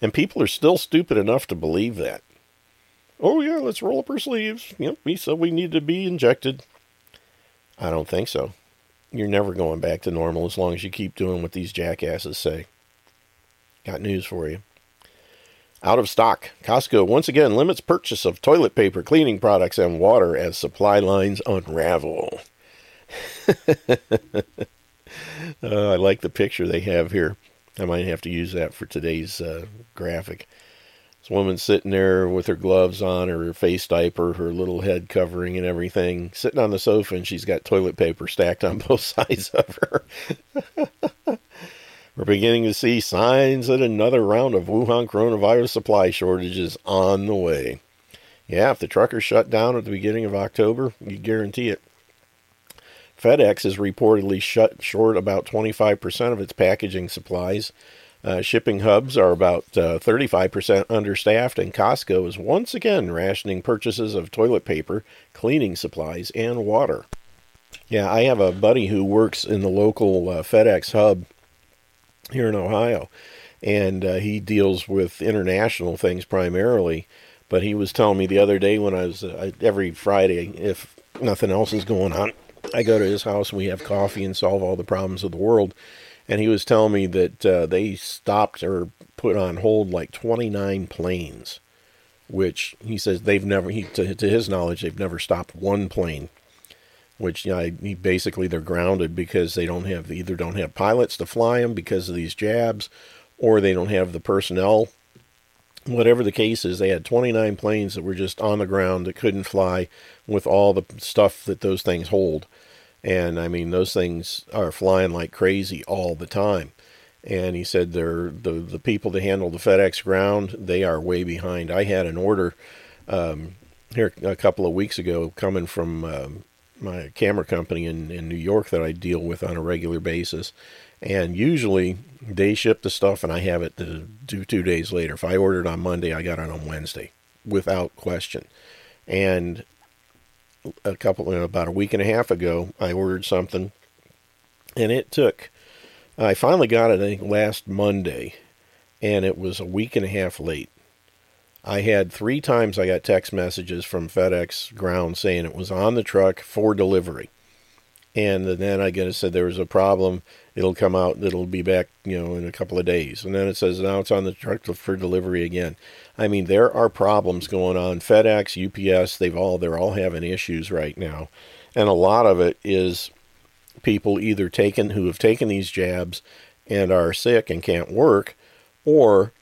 And people are still stupid enough to believe that. Oh, yeah, let's roll up our sleeves. Yep, we said we need to be injected. I don't think so. You're never going back to normal as long as you keep doing what these jackasses say. Got news for you. Out of stock. Costco once again limits purchase of toilet paper, cleaning products, and water as supply lines unravel. uh, I like the picture they have here. I might have to use that for today's uh, graphic. This woman sitting there with her gloves on, her face diaper, her little head covering, and everything, sitting on the sofa, and she's got toilet paper stacked on both sides of her. We're beginning to see signs that another round of Wuhan coronavirus supply shortages on the way. Yeah, if the truckers shut down at the beginning of October, you guarantee it. FedEx is reportedly shut short about 25% of its packaging supplies. Uh, shipping hubs are about uh, 35% understaffed, and Costco is once again rationing purchases of toilet paper, cleaning supplies, and water. Yeah, I have a buddy who works in the local uh, FedEx hub here in Ohio, and uh, he deals with international things primarily. But he was telling me the other day when I was uh, every Friday, if nothing else is going on, I go to his house and we have coffee and solve all the problems of the world. And he was telling me that uh, they stopped or put on hold like 29 planes, which he says they've never, he, to, to his knowledge, they've never stopped one plane. Which you know, basically they're grounded because they don't have either don't have pilots to fly them because of these jabs, or they don't have the personnel whatever the case is, they had 29 planes that were just on the ground that couldn't fly with all the stuff that those things hold. And I mean, those things are flying like crazy all the time. And he said they're the the people that handle the FedEx ground, they are way behind. I had an order um, here a couple of weeks ago coming from um, my camera company in, in New York that I deal with on a regular basis. And usually they ship the stuff and I have it to do two days later. If I ordered on Monday, I got it on Wednesday without question. And a couple, about a week and a half ago, I ordered something and it took, I finally got it, I think, last Monday and it was a week and a half late. I had three times I got text messages from FedEx ground saying it was on the truck for delivery. And then I get it said there was a problem. It'll come out. It'll be back you know in a couple of days. And then it says now it's on the truck for delivery again. I mean there are problems going on. Fedex ups they've all they're all having issues right now. And a lot of it is people either taken who have taken these jabs and are sick and can't work or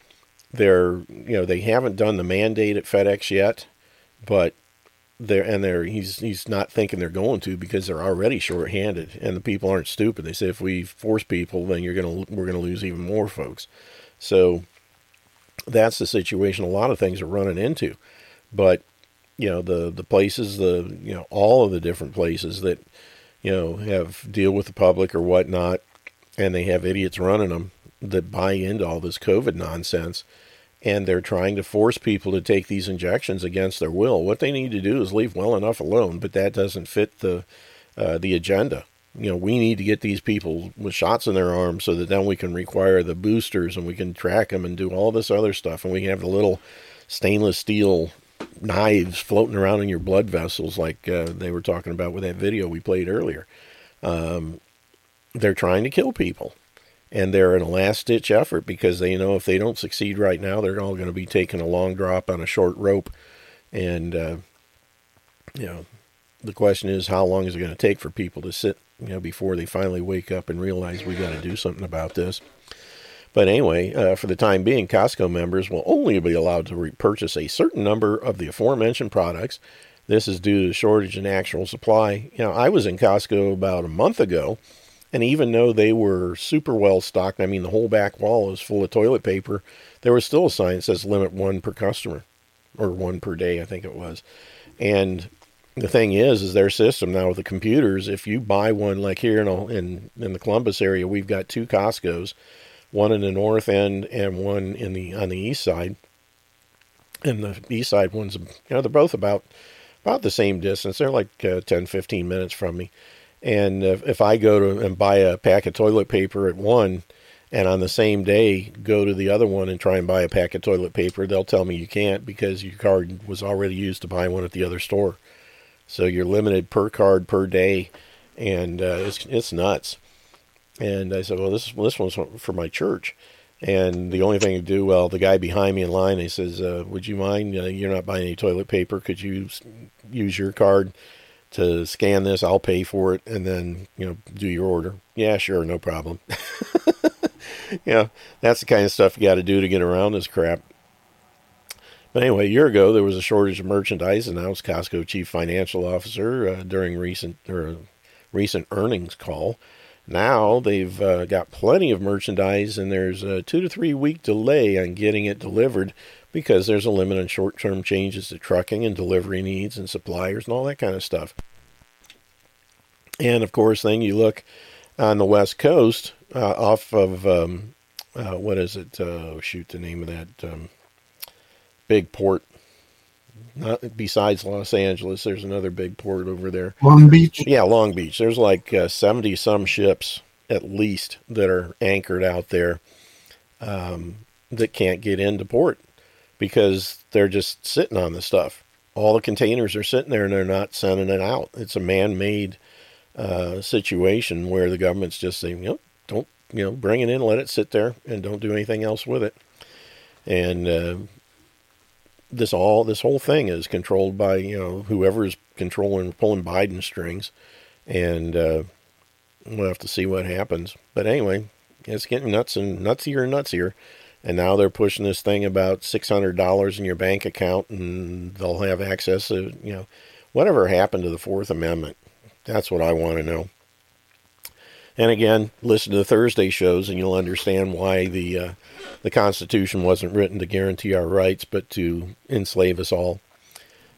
they're you know they haven't done the mandate at fedex yet but there and they're he's he's not thinking they're going to because they're already short-handed and the people aren't stupid. They say if we force people then you're to we're to lose even more folks. So that's the situation a lot of things are running into. But you know the the places the you know all of the different places that you know have deal with the public or whatnot and they have idiots running them that buy into all this covid nonsense and they're trying to force people to take these injections against their will. What they need to do is leave well enough alone, but that doesn't fit the uh, the agenda. You know, we need to get these people with shots in their arms so that then we can require the boosters and we can track them and do all this other stuff, and we can have the little stainless steel knives floating around in your blood vessels, like uh, they were talking about with that video we played earlier. Um, they're trying to kill people and they're in a last ditch effort because they know if they don't succeed right now, they're all going to be taking a long drop on a short rope. And, uh, you know, the question is, how long is it going to take for people to sit, you know, before they finally wake up and realize we got to do something about this? But anyway, uh, for the time being, Costco members will only be allowed to repurchase a certain number of the aforementioned products. This is due to the shortage in actual supply. You know, I was in Costco about a month ago and even though they were super well stocked, I mean, the whole back wall is full of toilet paper, there was still a sign that says limit one per customer or one per day, I think it was. And the thing is, is their system now with the computers, if you buy one like here in, in, in the Columbus area, we've got two Costco's, one in the north end and one in the, on the east side. And the east side one's, you know, they're both about, about the same distance. They're like uh, 10, 15 minutes from me. And if, if I go to and buy a pack of toilet paper at one, and on the same day go to the other one and try and buy a pack of toilet paper, they'll tell me you can't because your card was already used to buy one at the other store. So you're limited per card per day, and uh, it's it's nuts. And I said, well, this this one's for my church, and the only thing to do, well, the guy behind me in line, he says, uh, would you mind? Uh, you're not buying any toilet paper. Could you use your card? To scan this. I'll pay for it and then, you know, do your order. Yeah, sure, no problem. yeah, that's the kind of stuff you got to do to get around this crap. But anyway, a year ago there was a shortage of merchandise, announced Costco chief financial officer uh, during recent or recent earnings call. Now they've uh, got plenty of merchandise, and there's a two to three week delay on getting it delivered because there's a limit on short term changes to trucking and delivery needs and suppliers and all that kind of stuff. And of course, then you look on the West Coast uh, off of um, uh, what is it? oh, shoot, the name of that. Um, big port. Not besides Los Angeles, there's another big port over there. Long Beach. Yeah, Long Beach. There's like uh, seventy some ships at least that are anchored out there um, that can't get into port because they're just sitting on the stuff. All the containers are sitting there and they're not sending it out. It's a man-made uh, situation where the government's just saying, you know, don't you know, bring it in, let it sit there, and don't do anything else with it. And uh, this all this whole thing is controlled by you know whoever is controlling pulling Biden strings, and uh, we'll have to see what happens. But anyway, it's getting nuts and nutsier and nutsier, and now they're pushing this thing about six hundred dollars in your bank account, and they'll have access to you know whatever happened to the Fourth Amendment. That's what I want to know. And again, listen to the Thursday shows, and you'll understand why the uh, the Constitution wasn't written to guarantee our rights, but to enslave us all.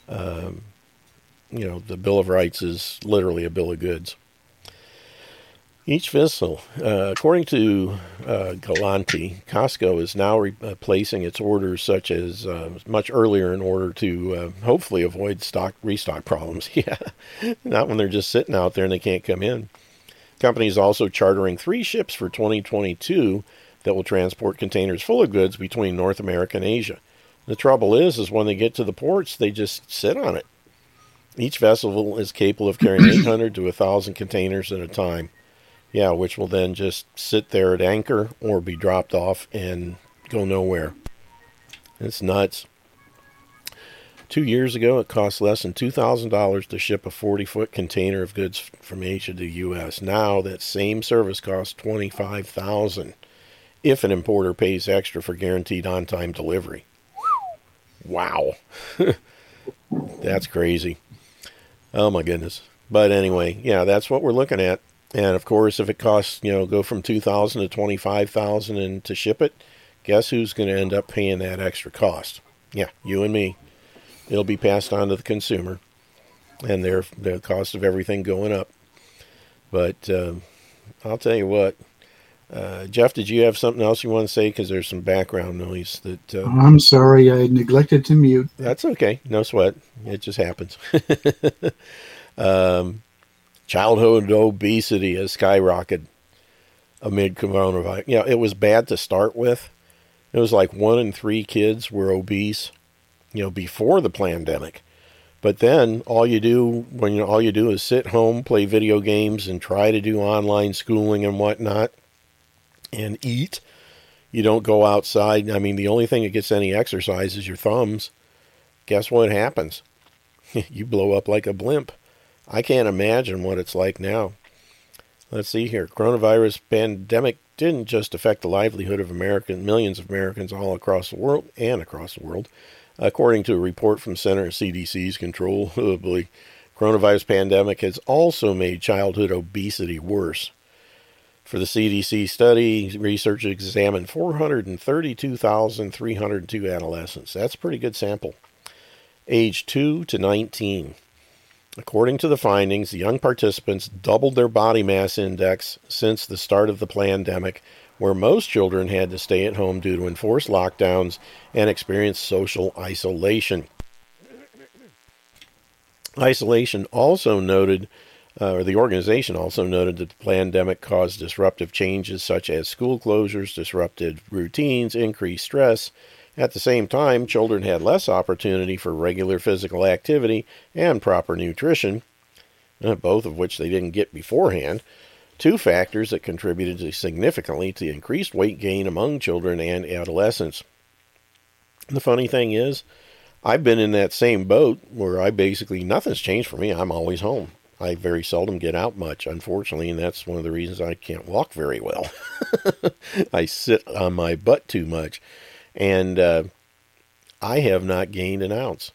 Um, you know, the Bill of Rights is literally a bill of goods. Each vessel, uh, according to uh, Galanti, Costco is now re- uh, placing its orders such as uh, much earlier in order to uh, hopefully avoid stock restock problems. yeah, not when they're just sitting out there and they can't come in. Company is also chartering three ships for 2022 that will transport containers full of goods between North America and Asia. The trouble is, is when they get to the ports, they just sit on it. Each vessel is capable of carrying 800 to 1,000 containers at a time. Yeah, which will then just sit there at anchor or be dropped off and go nowhere. It's nuts. Two years ago, it cost less than $2,000 to ship a 40 foot container of goods from Asia to the U.S. Now, that same service costs $25,000 if an importer pays extra for guaranteed on time delivery. Wow. that's crazy. Oh my goodness. But anyway, yeah, that's what we're looking at. And of course, if it costs, you know, go from 2000 to 25,000 and to ship it, guess who's going to end up paying that extra cost? Yeah, you and me. It'll be passed on to the consumer and their the cost of everything going up. But uh, I'll tell you what, uh, Jeff, did you have something else you want to say? Because there's some background noise that. Uh, I'm sorry, I neglected to mute. That's okay. No sweat. It just happens. um, childhood obesity has skyrocketed amid coronavirus. You know, it was bad to start with. It was like one in three kids were obese, you know, before the pandemic. But then all you do when you all you do is sit home, play video games, and try to do online schooling and whatnot and eat. You don't go outside. I mean, the only thing that gets any exercise is your thumbs. Guess what happens? you blow up like a blimp. I can't imagine what it's like now. Let's see here. Coronavirus pandemic didn't just affect the livelihood of American millions of Americans all across the world and across the world. According to a report from Center CDC's control, oh coronavirus pandemic has also made childhood obesity worse. For the CDC study, researchers examined 432,302 adolescents. That's a pretty good sample. Age 2 to 19. According to the findings, young participants doubled their body mass index since the start of the pandemic, where most children had to stay at home due to enforced lockdowns and experience social isolation. Isolation also noted uh, or the organization also noted that the pandemic caused disruptive changes such as school closures, disrupted routines, increased stress. At the same time, children had less opportunity for regular physical activity and proper nutrition, uh, both of which they didn't get beforehand. Two factors that contributed significantly to increased weight gain among children and adolescents. The funny thing is, I've been in that same boat where I basically nothing's changed for me. I'm always home I very seldom get out much, unfortunately, and that's one of the reasons I can't walk very well. I sit on my butt too much, and uh, I have not gained an ounce.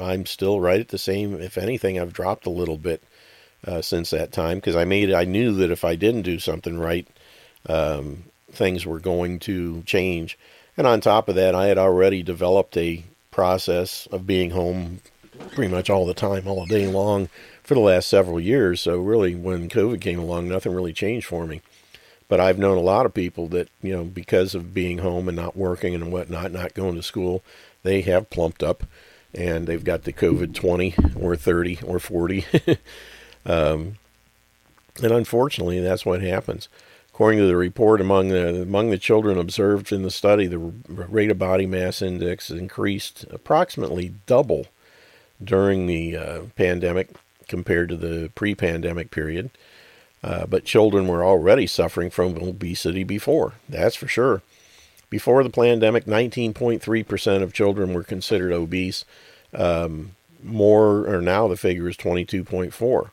I'm still right at the same. If anything, I've dropped a little bit uh, since that time because I made. I knew that if I didn't do something right, um, things were going to change. And on top of that, I had already developed a process of being home pretty much all the time, all day long for the last several years. So really, when COVID came along, nothing really changed for me. But I've known a lot of people that you know because of being home and not working and whatnot, not going to school, they have plumped up, and they've got the COVID twenty or thirty or forty. um, and unfortunately, that's what happens. According to the report, among the among the children observed in the study, the rate of body mass index increased approximately double during the uh, pandemic compared to the pre pandemic period. Uh, but children were already suffering from obesity before, that's for sure. Before the pandemic, 19.3% of children were considered obese. Um, more, or now the figure is 22.4.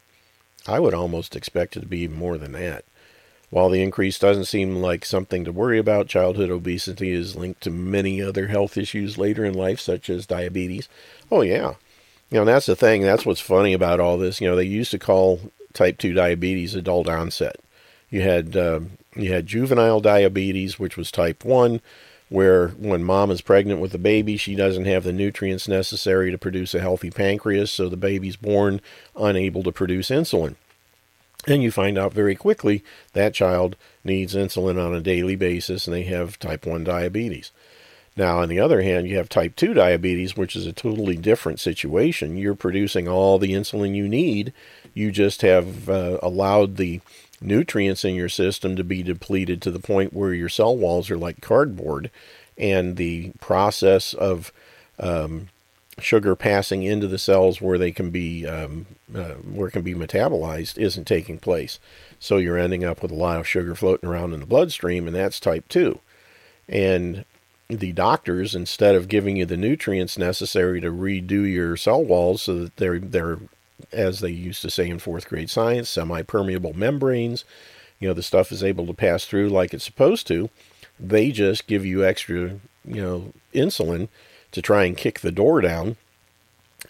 I would almost expect it to be more than that. While the increase doesn't seem like something to worry about, childhood obesity is linked to many other health issues later in life, such as diabetes. Oh, yeah. You know, that's the thing. That's what's funny about all this. You know, they used to call type 2 diabetes adult onset. You had um, you had juvenile diabetes, which was type 1, where when mom is pregnant with the baby, she doesn't have the nutrients necessary to produce a healthy pancreas, so the baby's born unable to produce insulin. And you find out very quickly that child needs insulin on a daily basis and they have type 1 diabetes. Now, on the other hand, you have type 2 diabetes, which is a totally different situation. You're producing all the insulin you need. You just have uh, allowed the nutrients in your system to be depleted to the point where your cell walls are like cardboard, and the process of um, sugar passing into the cells where they can be um, uh, where it can be metabolized isn't taking place. So you're ending up with a lot of sugar floating around in the bloodstream, and that's type two. And the doctors instead of giving you the nutrients necessary to redo your cell walls so that they're they're as they used to say in fourth grade science semi-permeable membranes you know the stuff is able to pass through like it's supposed to. They just give you extra you know insulin to try and kick the door down.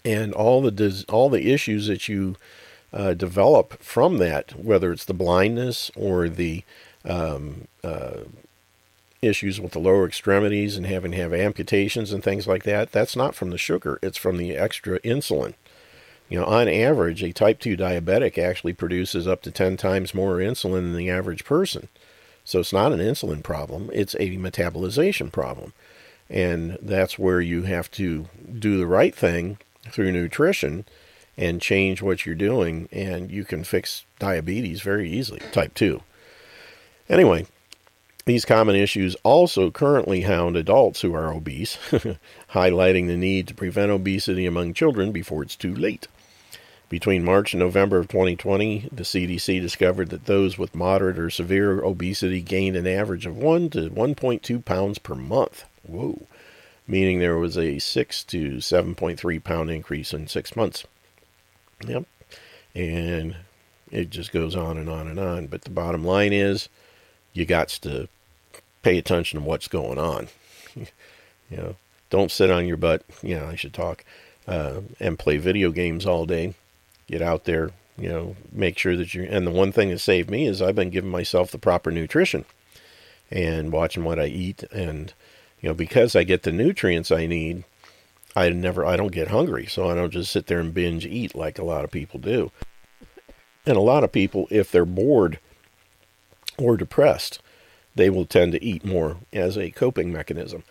And all the all the issues that you uh, develop from that whether it's the blindness or the um, uh, issues with the lower extremities and having to have amputations and things like that, that's not from the sugar, it's from the extra insulin. You know, on average, a type 2 diabetic actually produces up to 10 times more insulin than the average person. So it's not an insulin problem, it's a metabolization problem. And that's where you have to do the right thing through nutrition and change what you're doing, and you can fix diabetes very easily, type 2. Anyway, these common issues also currently hound adults who are obese, highlighting the need to prevent obesity among children before it's too late. Between March and November of 2020, the CDC discovered that those with moderate or severe obesity gained an average of 1 to 1.2 pounds per month. Whoa. Meaning there was a 6 to 7.3 pound increase in six months. Yep. And it just goes on and on and on. But the bottom line is you got to pay attention to what's going on. you know, don't sit on your butt. Know, I should talk uh, and play video games all day. Get out there. You know, make sure that you. And the one thing that saved me is I've been giving myself the proper nutrition and watching what I eat. And you know, because I get the nutrients I need, I never, I don't get hungry. So I don't just sit there and binge eat like a lot of people do. And a lot of people, if they're bored or depressed, they will tend to eat more as a coping mechanism.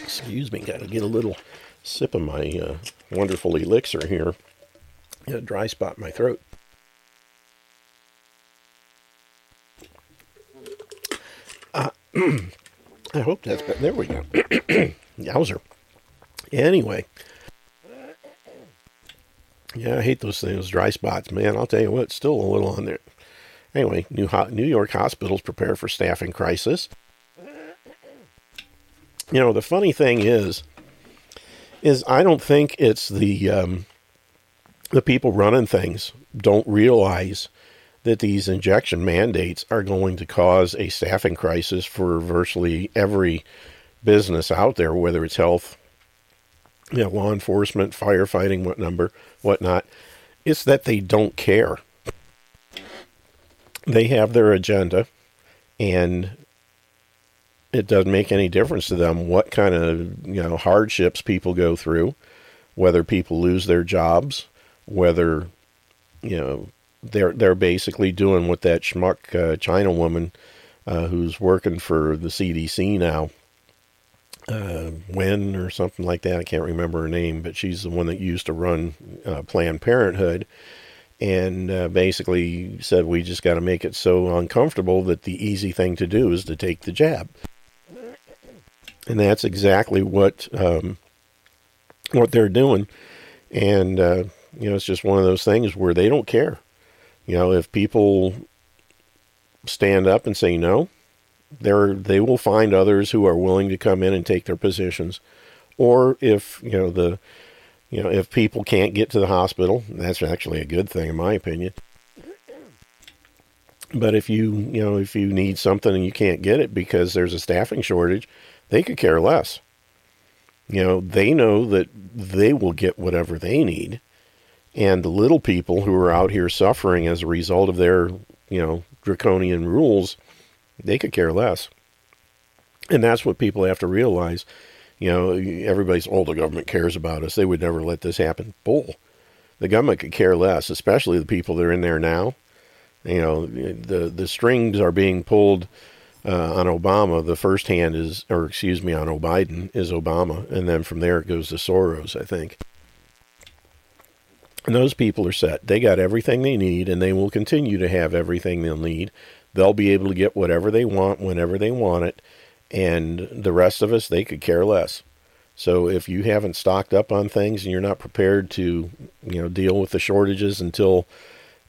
Excuse me, got to get a little sip of my uh, wonderful elixir here. A dry spot in my throat. Uh, I hope that's better. There we go. Yowzer. Anyway. Yeah, I hate those things, dry spots, man. I'll tell you what, still a little on there. Anyway, New, New York hospitals prepare for staffing crisis. You know, the funny thing is, is I don't think it's the um, the people running things don't realize that these injection mandates are going to cause a staffing crisis for virtually every business out there, whether it's health, you know, law enforcement, firefighting, what number, whatnot. It's that they don't care. They have their agenda, and it doesn't make any difference to them what kind of you know hardships people go through, whether people lose their jobs, whether you know they're they're basically doing what that schmuck uh, China woman uh, who's working for the CDC now, uh, Wen or something like that. I can't remember her name, but she's the one that used to run uh, Planned Parenthood, and uh, basically said we just got to make it so uncomfortable that the easy thing to do is to take the jab, and that's exactly what um, what they're doing, and uh, you know it's just one of those things where they don't care you know, if people stand up and say no, they're, they will find others who are willing to come in and take their positions. Or if, you know, the, you know, if people can't get to the hospital, that's actually a good thing in my opinion. But if you, you know, if you need something and you can't get it because there's a staffing shortage, they could care less. You know, they know that they will get whatever they need and the little people who are out here suffering as a result of their, you know, draconian rules, they could care less. And that's what people have to realize. You know, everybody's, oh, the government cares about us. They would never let this happen. Bull. The government could care less, especially the people that are in there now. You know, the the strings are being pulled uh, on Obama. The first hand is, or excuse me, on Biden is Obama, and then from there it goes to Soros, I think. And those people are set. They got everything they need, and they will continue to have everything they'll need. They'll be able to get whatever they want whenever they want it. And the rest of us, they could care less. So if you haven't stocked up on things and you're not prepared to, you know, deal with the shortages until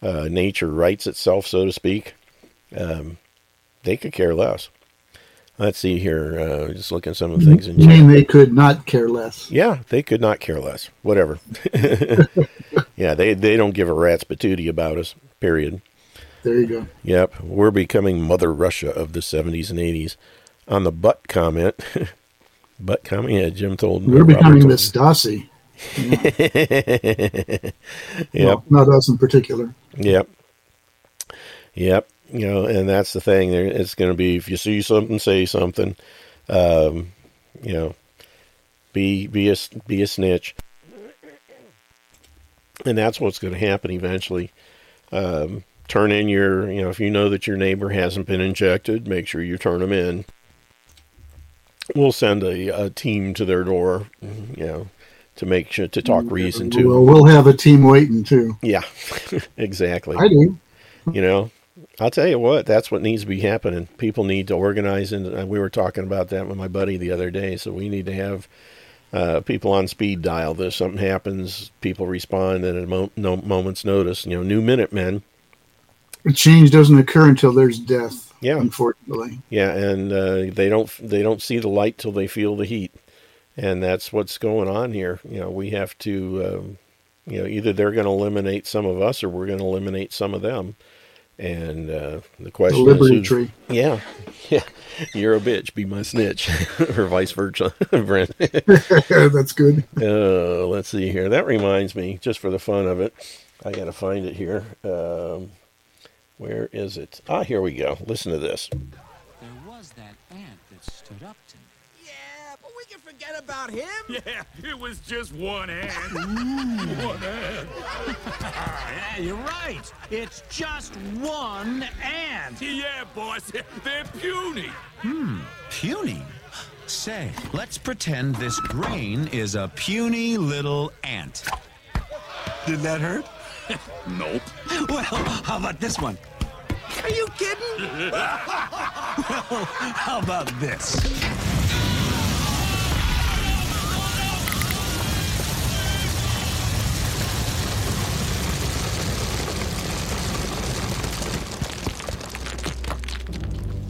uh, nature rights itself, so to speak, um, they could care less. Let's see here. Uh, just looking at some of the things in You mean they could not care less? Yeah, they could not care less. Whatever. yeah, they they don't give a rat's patootie about us. Period. There you go. Yep, we're becoming Mother Russia of the '70s and '80s. On the butt comment, butt comment. Yeah, Jim told we're becoming the Dossie. Yeah. yep. Well, not us in particular. Yep. Yep you know, and that's the thing. It's going to be if you see something, say something. Um, you know, be be a be a snitch, and that's what's going to happen eventually. Um, turn in your, you know, if you know that your neighbor hasn't been injected, make sure you turn them in. We'll send a, a team to their door, you know, to make sure to talk reason to. Well, we'll have a team waiting too. Yeah, exactly. I do. You know, I'll tell you what, that's what needs to be happening. People need to organize, and we were talking about that with my buddy the other day. So we need to have uh, people on speed dial. If something happens, people respond at a mo- no, moment's notice. You know, new Minutemen. Change doesn't occur until there's death. Yeah, unfortunately. Yeah, and uh, they don't they don't see the light till they feel the heat, and that's what's going on here. You know, we have to. Um, you know, either they're going to eliminate some of us, or we're going to eliminate some of them and uh, the question the Liberty is, tree. Yeah, yeah. You're a bitch. Be my snitch, or vice versa, Brent. That's good. Uh, let's see here. That reminds me, just for the fun of it, I got to find it here. Um, where is it? Ah, here we go. Listen to this. There was that ant that stood up to me. Yeah, but we can forget about him. Yeah, it was just one ant. one ant. yeah, you're right. It's just one ant. Yeah, boss. They're puny. Hmm, puny? Say, let's pretend this grain is a puny little ant. Did that hurt? nope. Well, how about this one? Are you kidding? well, how about this?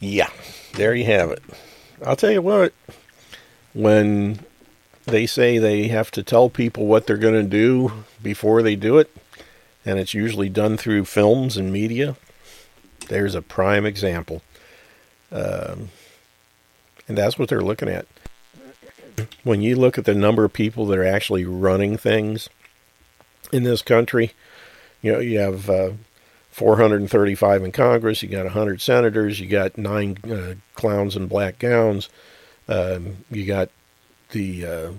Yeah, there you have it. I'll tell you what, when they say they have to tell people what they're going to do before they do it, and it's usually done through films and media, there's a prime example. Um, and that's what they're looking at. When you look at the number of people that are actually running things in this country, you know, you have uh, 435 in Congress, you got 100 senators, you got nine uh, clowns in black gowns, um, you got the uh,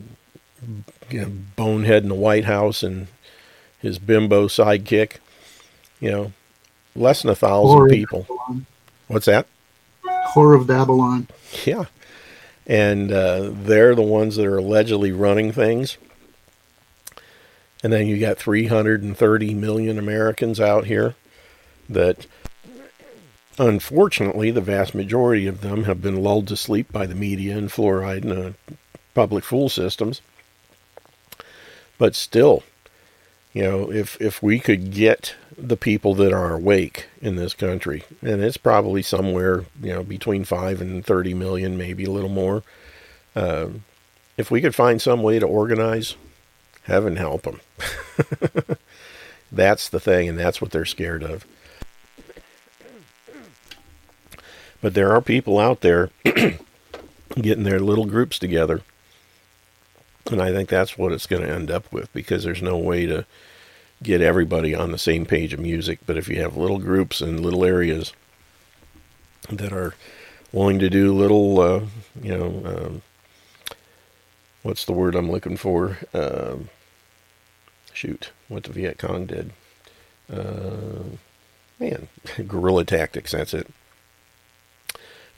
you know, bonehead in the White House and his bimbo sidekick. You know, less than a thousand people. What's that? Whore of Babylon. Yeah. And uh, they're the ones that are allegedly running things. And then you got 330 million Americans out here that, unfortunately, the vast majority of them have been lulled to sleep by the media and fluoride and uh, public fool systems. But still, you know, if if we could get the people that are awake in this country, and it's probably somewhere, you know, between five and thirty million, maybe a little more. Uh, if we could find some way to organize, heaven help them. that's the thing, and that's what they're scared of. But there are people out there getting their little groups together. And I think that's what it's going to end up with because there's no way to get everybody on the same page of music. But if you have little groups and little areas that are willing to do little, uh, you know, um, what's the word I'm looking for? Um, shoot, what the Viet Cong did. Uh, man, guerrilla tactics, that's it.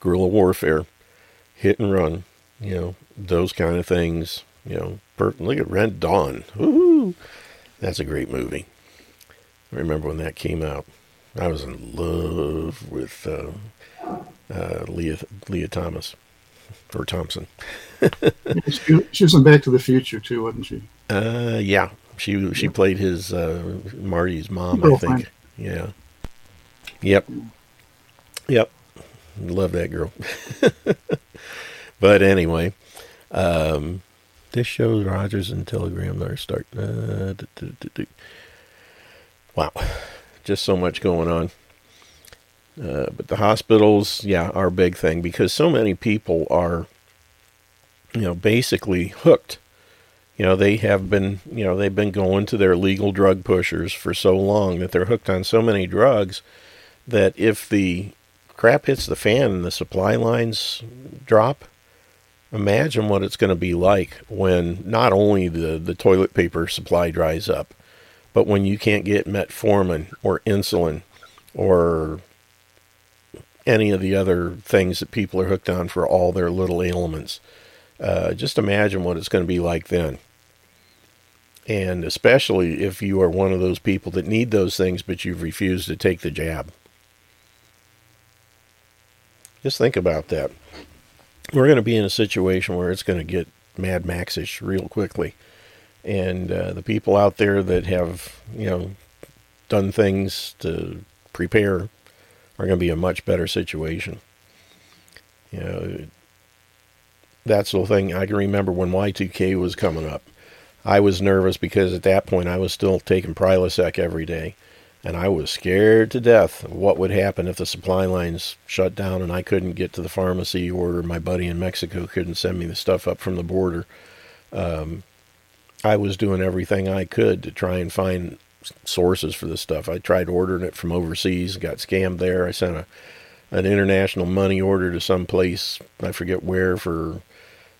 Guerrilla warfare, hit and run, you know, those kind of things. You know, per- look at Red Dawn. Woo! That's a great movie. I remember when that came out. I was in love with uh, uh, Lea Lea Thomas or Thompson. she, she was in Back to the Future too, wasn't she? Uh, yeah, she she played his uh, Marty's mom, I think. Yeah. Yep. Yep. Love that girl. but anyway, um, this shows Rogers and Telegram are start. Uh, du- du- du. Wow, just so much going on. Uh, but the hospitals, yeah, are a big thing because so many people are, you know, basically hooked. You know, they have been, you know, they've been going to their legal drug pushers for so long that they're hooked on so many drugs that if the crap hits the fan and the supply lines drop, imagine what it's going to be like when not only the, the toilet paper supply dries up, but when you can't get metformin or insulin or any of the other things that people are hooked on for all their little ailments. Uh, just imagine what it's going to be like then. And especially if you are one of those people that need those things, but you've refused to take the jab. Just think about that. We're going to be in a situation where it's going to get Mad Maxish real quickly. And uh, the people out there that have, you know, done things to prepare are going to be in a much better situation. You know, that's the thing. I can remember when Y2K was coming up. I was nervous because at that point I was still taking Prilosec every day. And I was scared to death what would happen if the supply lines shut down and I couldn't get to the pharmacy or my buddy in Mexico couldn't send me the stuff up from the border. Um, I was doing everything I could to try and find sources for this stuff. I tried ordering it from overseas, got scammed there. I sent a an international money order to some place, I forget where, for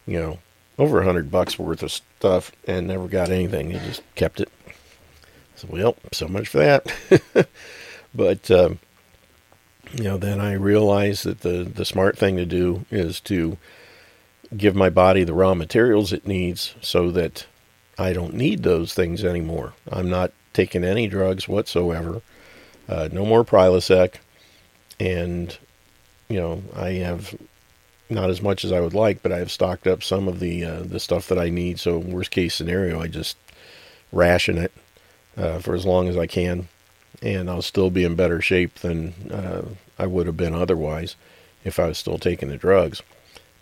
you know over a hundred bucks worth of stuff, and never got anything. They just kept it. So well, so much for that. but um, you know, then I realized that the the smart thing to do is to give my body the raw materials it needs so that I don't need those things anymore. I'm not taking any drugs whatsoever. Uh, no more Prilosec, and you know I have not as much as I would like, but I have stocked up some of the uh, the stuff that I need. So worst case scenario, I just ration it uh, for as long as I can, and I'll still be in better shape than uh, I would have been otherwise if I was still taking the drugs.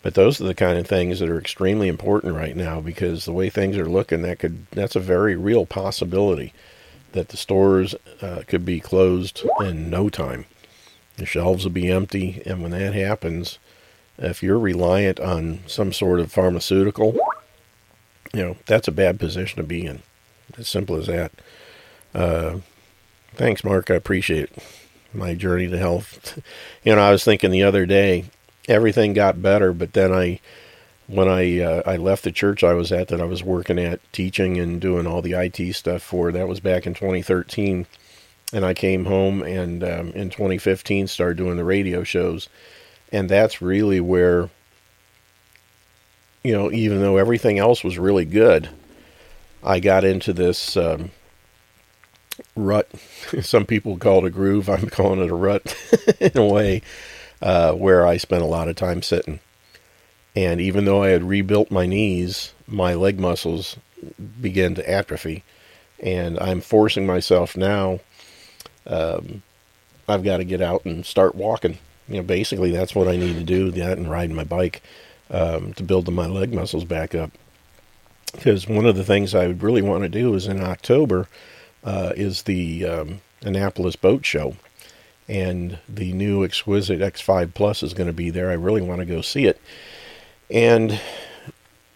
But those are the kind of things that are extremely important right now because the way things are looking, that could that's a very real possibility that the stores uh, could be closed in no time. The shelves will be empty, and when that happens, if you're reliant on some sort of pharmaceutical, you know that's a bad position to be in. As simple as that. Uh, thanks, Mark. I appreciate. My journey to health. you know, I was thinking the other day, everything got better, but then I, when I uh, I left the church I was at that I was working at, teaching and doing all the IT stuff for, that was back in 2013, and I came home and um, in 2015 started doing the radio shows, and that's really where. You know, even though everything else was really good, I got into this um, rut. Some people call it a groove. I'm calling it a rut in a way uh, where I spent a lot of time sitting. And even though I had rebuilt my knees, my leg muscles began to atrophy. And I'm forcing myself now. Um, I've got to get out and start walking. You know, basically that's what I need to do. That and riding my bike um, to build my leg muscles back up because one of the things I would really want to do is in October uh, is the um, Annapolis Boat Show, and the new Exquisite X5 Plus is going to be there. I really want to go see it, and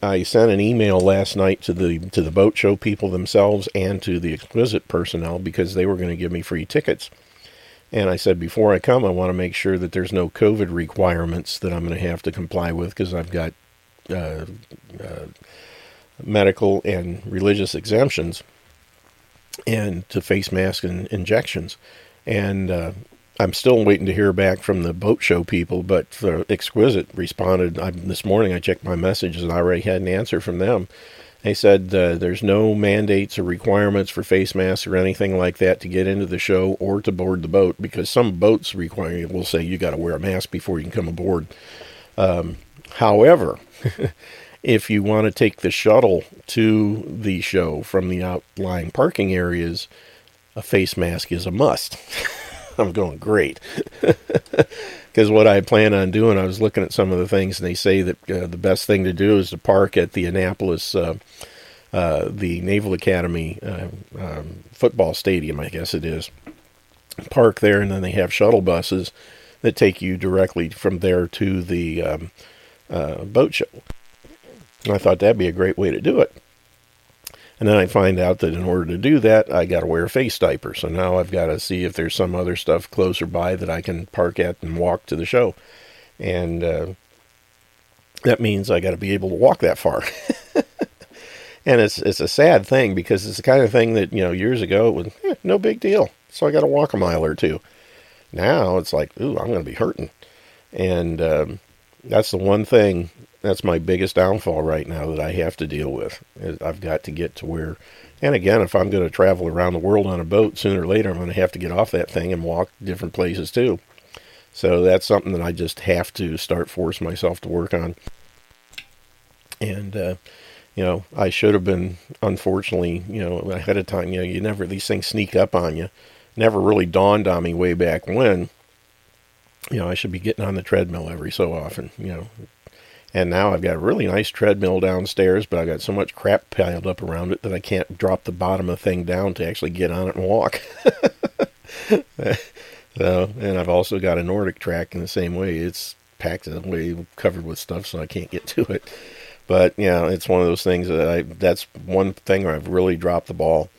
I sent an email last night to the to the boat show people themselves and to the Exquisite personnel because they were going to give me free tickets. And I said, before I come, I want to make sure that there's no COVID requirements that I'm going to have to comply with because I've got uh, uh, medical and religious exemptions and to face mask and injections. And uh, I'm still waiting to hear back from the boat show people, but the Exquisite responded I, this morning. I checked my messages and I already had an answer from them. They said uh, there's no mandates or requirements for face masks or anything like that to get into the show or to board the boat because some boats require will say you got to wear a mask before you can come aboard. Um, however, if you want to take the shuttle to the show from the outlying parking areas, a face mask is a must. I'm going great. Because what I plan on doing, I was looking at some of the things, and they say that uh, the best thing to do is to park at the Annapolis, uh, uh, the Naval Academy uh, um, football stadium, I guess it is. Park there, and then they have shuttle buses that take you directly from there to the um, uh, boat show. I thought that'd be a great way to do it. And then I find out that in order to do that, I got to wear a face diaper. So now I've got to see if there's some other stuff closer by that I can park at and walk to the show. And uh, that means I got to be able to walk that far. and it's it's a sad thing because it's the kind of thing that you know years ago it was eh, no big deal. So I got to walk a mile or two. Now it's like, ooh, I'm going to be hurting. And um, that's the one thing that's my biggest downfall right now that I have to deal with. I've got to get to where, and again, if I'm going to travel around the world on a boat, sooner or later I'm going to have to get off that thing and walk different places too. So that's something that I just have to start force myself to work on. And uh, you know, I should have been, unfortunately, you know, ahead of time. You know, you never these things sneak up on you. Never really dawned on me way back when. You know, I should be getting on the treadmill every so often. You know, and now I've got a really nice treadmill downstairs, but I've got so much crap piled up around it that I can't drop the bottom of the thing down to actually get on it and walk. so, and I've also got a NordicTrack in the same way. It's packed way covered with stuff, so I can't get to it. But yeah, it's one of those things that I. That's one thing where I've really dropped the ball,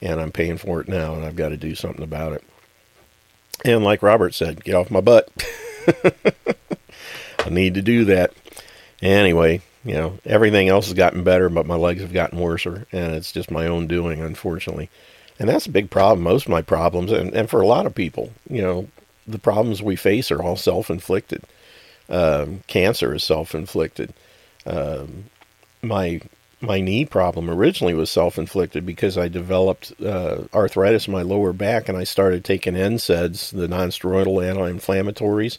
and I'm paying for it now, and I've got to do something about it. And like Robert said, get off my butt. I need to do that. Anyway, you know, everything else has gotten better, but my legs have gotten worse, and it's just my own doing, unfortunately. And that's a big problem. Most of my problems, and, and for a lot of people, you know, the problems we face are all self inflicted. Um, cancer is self inflicted. Um, my my knee problem originally was self-inflicted because I developed uh, arthritis in my lower back, and I started taking NSAIDs, the non-steroidal anti-inflammatories,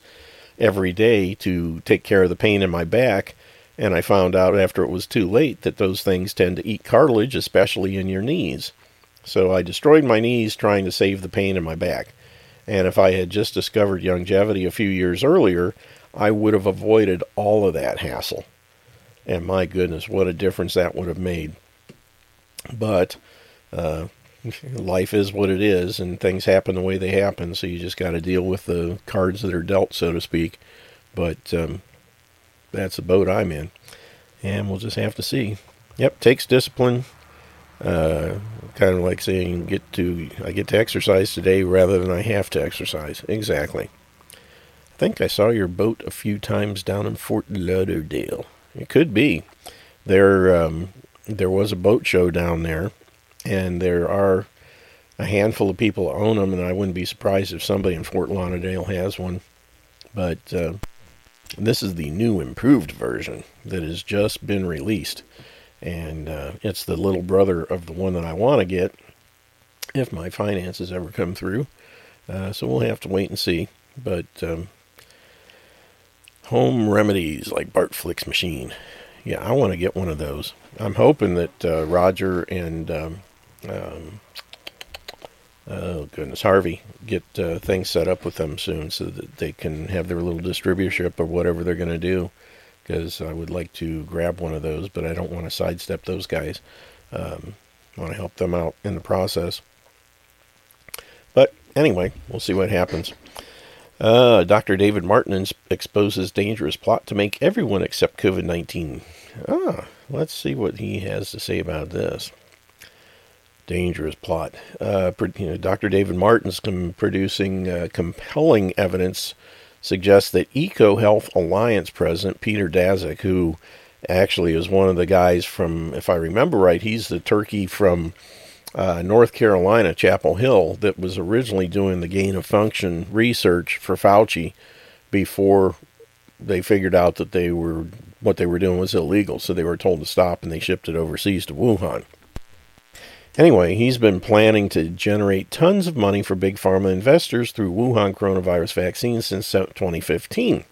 every day to take care of the pain in my back. And I found out after it was too late that those things tend to eat cartilage, especially in your knees. So I destroyed my knees trying to save the pain in my back. And if I had just discovered longevity a few years earlier, I would have avoided all of that hassle. And my goodness, what a difference that would have made. But uh, life is what it is, and things happen the way they happen. So you just got to deal with the cards that are dealt, so to speak. But um, that's the boat I'm in, and we'll just have to see. Yep, takes discipline. Uh, kind of like saying, "Get to I get to exercise today rather than I have to exercise." Exactly. I think I saw your boat a few times down in Fort Lauderdale. It could be. There, um, there was a boat show down there, and there are a handful of people own them, and I wouldn't be surprised if somebody in Fort Lauderdale has one. But uh, this is the new improved version that has just been released. And uh, it's the little brother of the one that I want to get if my finances ever come through. Uh, so we'll have to wait and see. But um, home remedies like Bart Flick's machine. Yeah, I want to get one of those. I'm hoping that uh, Roger and um, um, oh goodness, Harvey get uh, things set up with them soon so that they can have their little distributorship or whatever they're going to do. Because I would like to grab one of those, but I don't want to sidestep those guys. Um, I want to help them out in the process. But anyway, we'll see what happens. Uh, Dr. David Martin exposes dangerous plot to make everyone accept COVID 19. Ah, let's see what he has to say about this dangerous plot. Uh, you know, Dr. David Martin's com- producing uh, compelling evidence suggests that EcoHealth Alliance president Peter Daszak, who actually is one of the guys from, if I remember right, he's the turkey from uh, North Carolina, Chapel Hill, that was originally doing the gain of function research for Fauci before they figured out that they were what they were doing was illegal. So they were told to stop, and they shipped it overseas to Wuhan. Anyway, he's been planning to generate tons of money for big pharma investors through Wuhan coronavirus vaccines since 2015.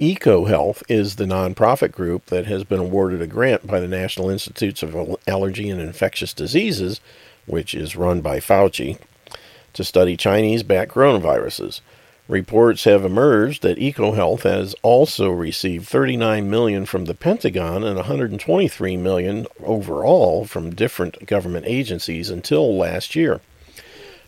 EcoHealth is the nonprofit group that has been awarded a grant by the National Institutes of Allergy and Infectious Diseases, which is run by Fauci, to study Chinese backed coronaviruses. Reports have emerged that EcoHealth has also received 39 million from the Pentagon and 123 million overall from different government agencies until last year.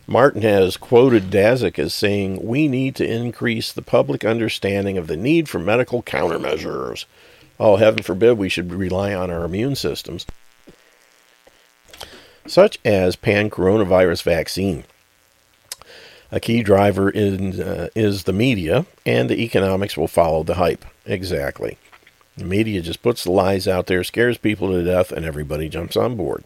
Martin has quoted Daszak as saying, We need to increase the public understanding of the need for medical countermeasures. Oh, heaven forbid we should rely on our immune systems, such as pan coronavirus vaccine. A key driver in, uh, is the media, and the economics will follow the hype. Exactly. The media just puts the lies out there, scares people to death, and everybody jumps on board.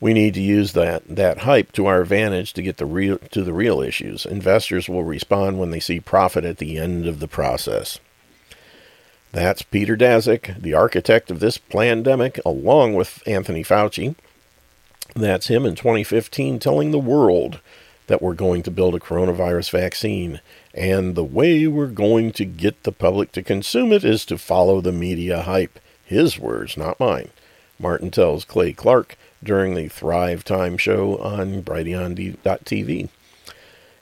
We need to use that, that hype to our advantage to get the real, to the real issues. Investors will respond when they see profit at the end of the process. That's Peter Daszak, the architect of this pandemic, along with Anthony Fauci. That's him in 2015 telling the world that we're going to build a coronavirus vaccine. And the way we're going to get the public to consume it is to follow the media hype. His words, not mine. Martin tells Clay Clark during the Thrive Time show on Brighteon.tv.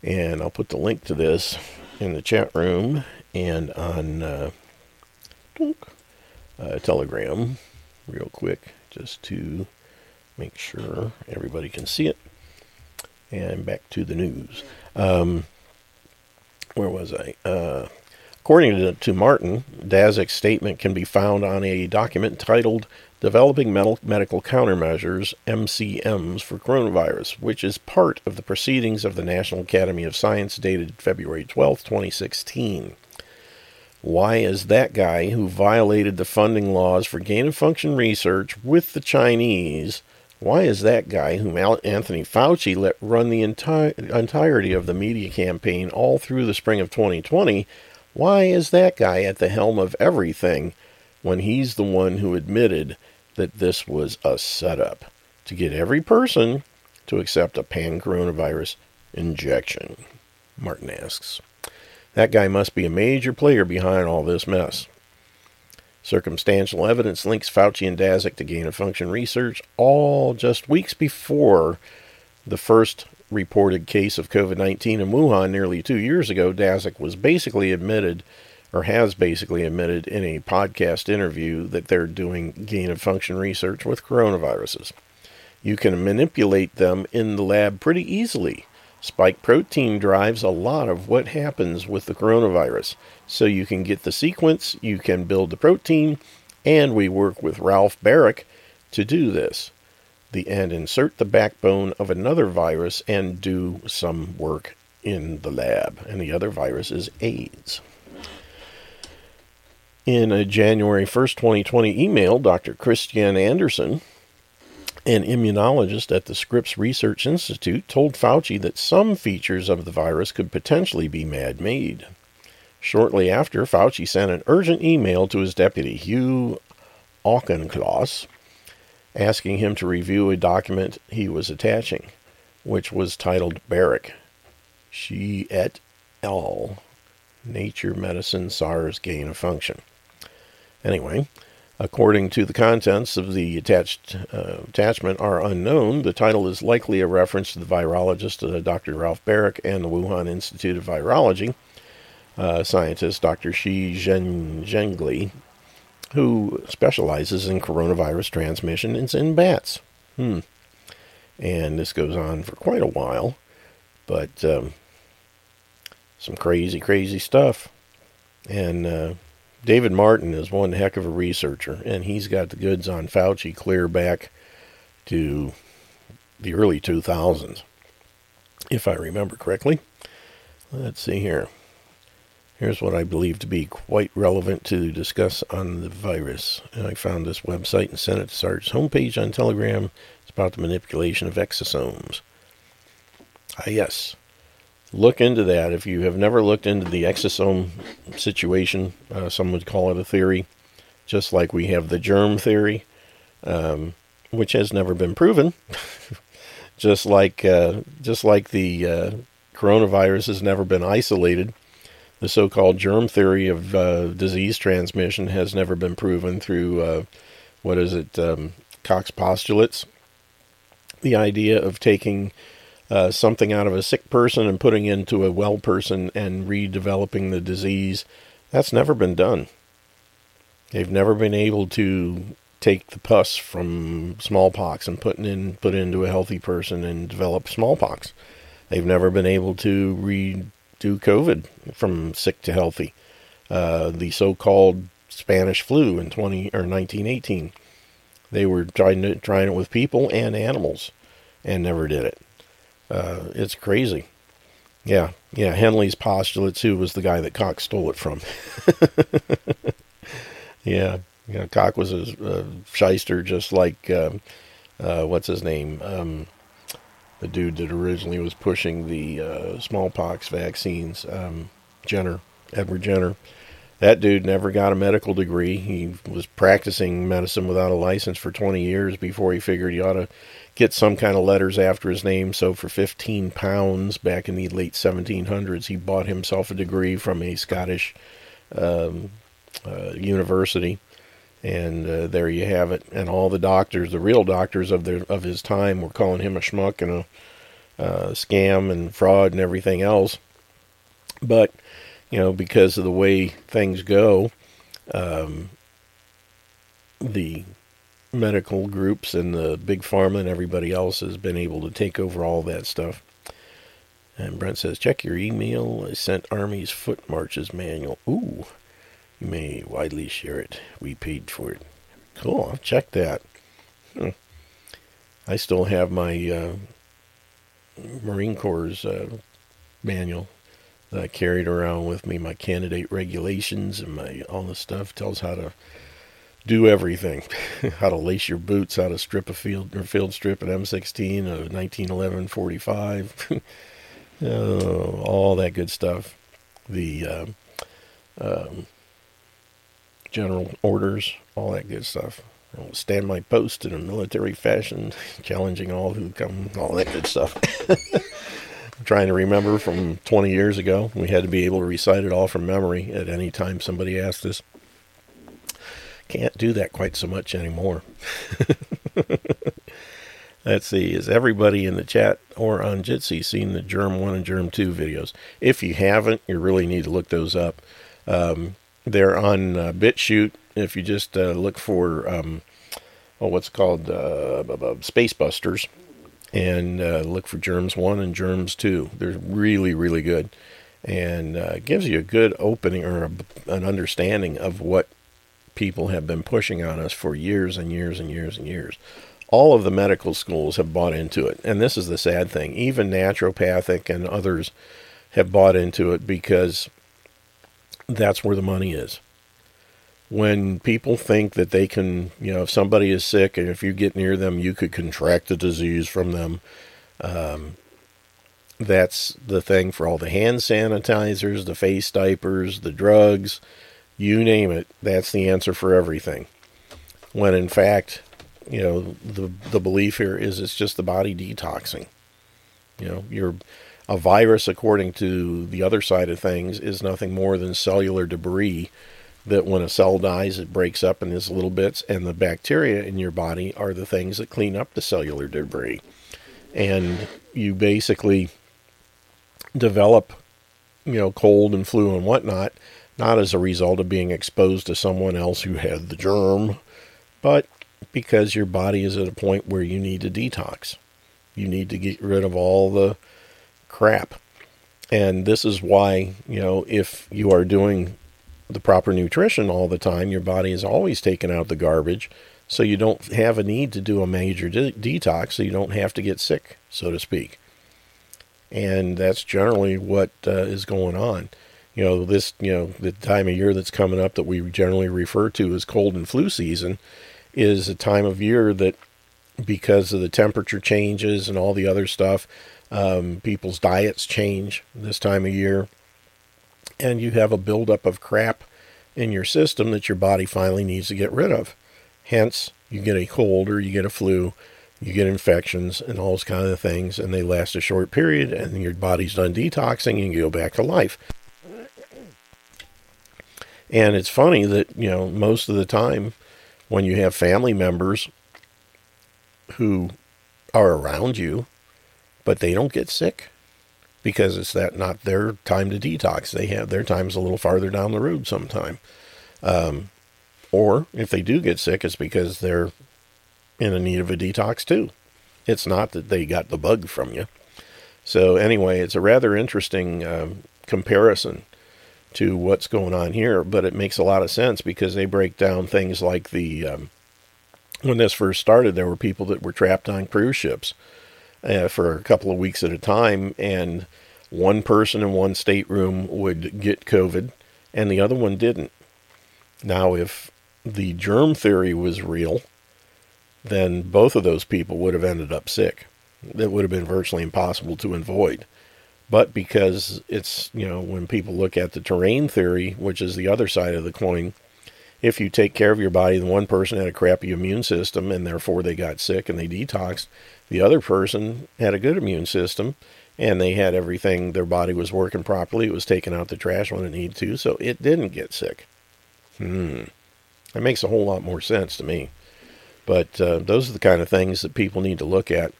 And I'll put the link to this in the chat room and on uh, uh, Telegram real quick just to make sure everybody can see it. And back to the news. Um, where was I? Uh, according to, to Martin, Daszak's statement can be found on a document titled Developing Medical Countermeasures, MCMs, for Coronavirus, which is part of the proceedings of the National Academy of Science dated February 12, 2016. Why is that guy who violated the funding laws for gain of function research with the Chinese why is that guy, whom Anthony Fauci let run the entire entirety of the media campaign all through the spring of 2020, why is that guy at the helm of everything when he's the one who admitted that this was a setup to get every person to accept a pan coronavirus injection? Martin asks. That guy must be a major player behind all this mess. Circumstantial evidence links Fauci and Daszak to gain of function research, all just weeks before the first reported case of COVID 19 in Wuhan nearly two years ago. Daszak was basically admitted, or has basically admitted in a podcast interview, that they're doing gain of function research with coronaviruses. You can manipulate them in the lab pretty easily. Spike protein drives a lot of what happens with the coronavirus. So you can get the sequence, you can build the protein, and we work with Ralph Baric to do this. The and insert the backbone of another virus and do some work in the lab. And the other virus is AIDS. In a January 1st, 2020 email, Dr. Kristian Andersen an immunologist at the Scripps Research Institute told Fauci that some features of the virus could potentially be man made. Shortly after, Fauci sent an urgent email to his deputy, Hugh Auchincloss, asking him to review a document he was attaching, which was titled Baric, Shi et al. Nature Medicine SARS Gain of Function. Anyway, According to the contents of the attached uh, attachment are unknown. The title is likely a reference to the virologist uh, Dr. Ralph Baric and the Wuhan Institute of Virology uh, scientist Dr. Shi Zhengli, who specializes in coronavirus transmission in bats. Hmm. And this goes on for quite a while, but um, some crazy, crazy stuff. And uh, David Martin is one heck of a researcher, and he's got the goods on Fauci clear back to the early 2000s, if I remember correctly. Let's see here. Here's what I believe to be quite relevant to discuss on the virus. I found this website and sent it to Sarge's homepage on Telegram. It's about the manipulation of exosomes. Ah, yes look into that. If you have never looked into the exosome situation, uh, some would call it a theory, just like we have the germ theory, um, which has never been proven. just like uh, just like the uh, coronavirus has never been isolated. The so-called germ theory of uh, disease transmission has never been proven through uh, what is it, um, Koch's postulates. The idea of taking uh, something out of a sick person and putting into a well person and redeveloping the disease. That's never been done. They've never been able to take the pus from smallpox and put in put into a healthy person and develop smallpox. They've never been able to redo COVID from sick to healthy. Uh, the so-called Spanish flu in 20 or 1918. They were trying to trying it with people and animals and never did it. Uh, it's crazy. Yeah, yeah. Henle's postulates, too was the guy that Koch stole it from. yeah, yeah. Koch was a, a shyster, just like uh, uh, what's his name, um, the dude that originally was pushing the uh, smallpox vaccines, um, Jenner, Edward Jenner. That dude never got a medical degree. He was practicing medicine without a license for 20 years before he figured he ought to get some kind of letters after his name. So for 15 pounds back in the late 1700s, he bought himself a degree from a Scottish um, uh, university. And uh, there you have it. And all the doctors, the real doctors of their of his time, were calling him a schmuck and a uh, scam and fraud and everything else. But you know, because of the way things go, um, the medical groups and the big pharma and everybody else has been able to take over all that stuff. And Brent says, check your email. I sent Army's foot marches manual. Ooh, you may widely share it. We paid for it. Cool, I'll check that. Hmm. I still have my uh, Marine Corps uh, manual that I carried around with me. My candidate regulations and my all the stuff tells how to do everything. how to lace your boots, how to strip a field or field strip an M16, a 1911 45, uh, all that good stuff. The uh, um, general orders, all that good stuff. I'll stand my post in a military fashion, challenging all who come, all that good stuff. Trying to remember from 20 years ago. We had to be able to recite it all from memory at any time somebody asked us. Can't do that quite so much anymore. Let's see, is everybody in the chat or on Jitsi seen the Germ 1 and Germ 2 videos? If you haven't, you really need to look those up. Um, they're on uh, BitChute. If you just uh, look for, um, oh, what's called uh, Space Busters and uh, look for Germs 1 and Germs 2. They're really, really good and uh, gives you a good opening or a, an understanding of what people have been pushing on us for years and years and years and years all of the medical schools have bought into it. And this is the sad thing. Even naturopathic and others have bought into it because that's where the money is. When people think that they can, you know, if somebody is sick and if you get near them, you could contract the disease from them. Um, that's the thing for all the hand sanitizers, the face diapers, the drugs, you name it. That's the answer for everything. When in fact, you know the the belief here is it's just the body detoxing you know you're a virus according to the other side of things is nothing more than cellular debris that when a cell dies it breaks up in these little bits and the bacteria in your body are the things that clean up the cellular debris and you basically develop you know cold and flu and whatnot not as a result of being exposed to someone else who had the germ but because your body is at a point where you need to detox. You need to get rid of all the crap. And this is why, you know, if you are doing the proper nutrition all the time, your body is always taking out the garbage. So you don't have a need to do a major de- detox, so you don't have to get sick, so to speak. And that's generally what uh, is going on. You know, this, you know, the time of year that's coming up that we generally refer to as cold and flu season is a time of year that, because of the temperature changes and all the other stuff, um, people's diets change this time of year. And you have a buildup of crap in your system that your body finally needs to get rid of. Hence, you get a cold or you get a flu, you get infections and all those kind of things, and they last a short period, and your body's done detoxing and you go back to life. And it's funny that, you know, most of the time when you have family members who are around you, but they don't get sick because it's that not their time to detox. They have their time's a little farther down the road sometime. Um, or if they do get sick, it's because they're in a need of a detox too. It's not that they got the bug from you. So anyway, it's a rather interesting um, comparison to what's going on here, but it makes a lot of sense because they break down things like the um, when this first started, there were people that were trapped on cruise ships uh, for a couple of weeks at a time, and one person in one stateroom would get COVID, and the other one didn't. Now, if the germ theory was real, then both of those people would have ended up sick. That would have been virtually impossible to avoid but because it's, you know, when people look at the terrain theory, which is the other side of the coin, if you take care of your body, the one person had a crappy immune system and therefore they got sick and they detoxed. The other person had a good immune system and they had everything, their body was working properly. It was taking out the trash when it needed to, so it didn't get sick. Hmm. That makes a whole lot more sense to me. But uh, those are the kind of things that people need to look at.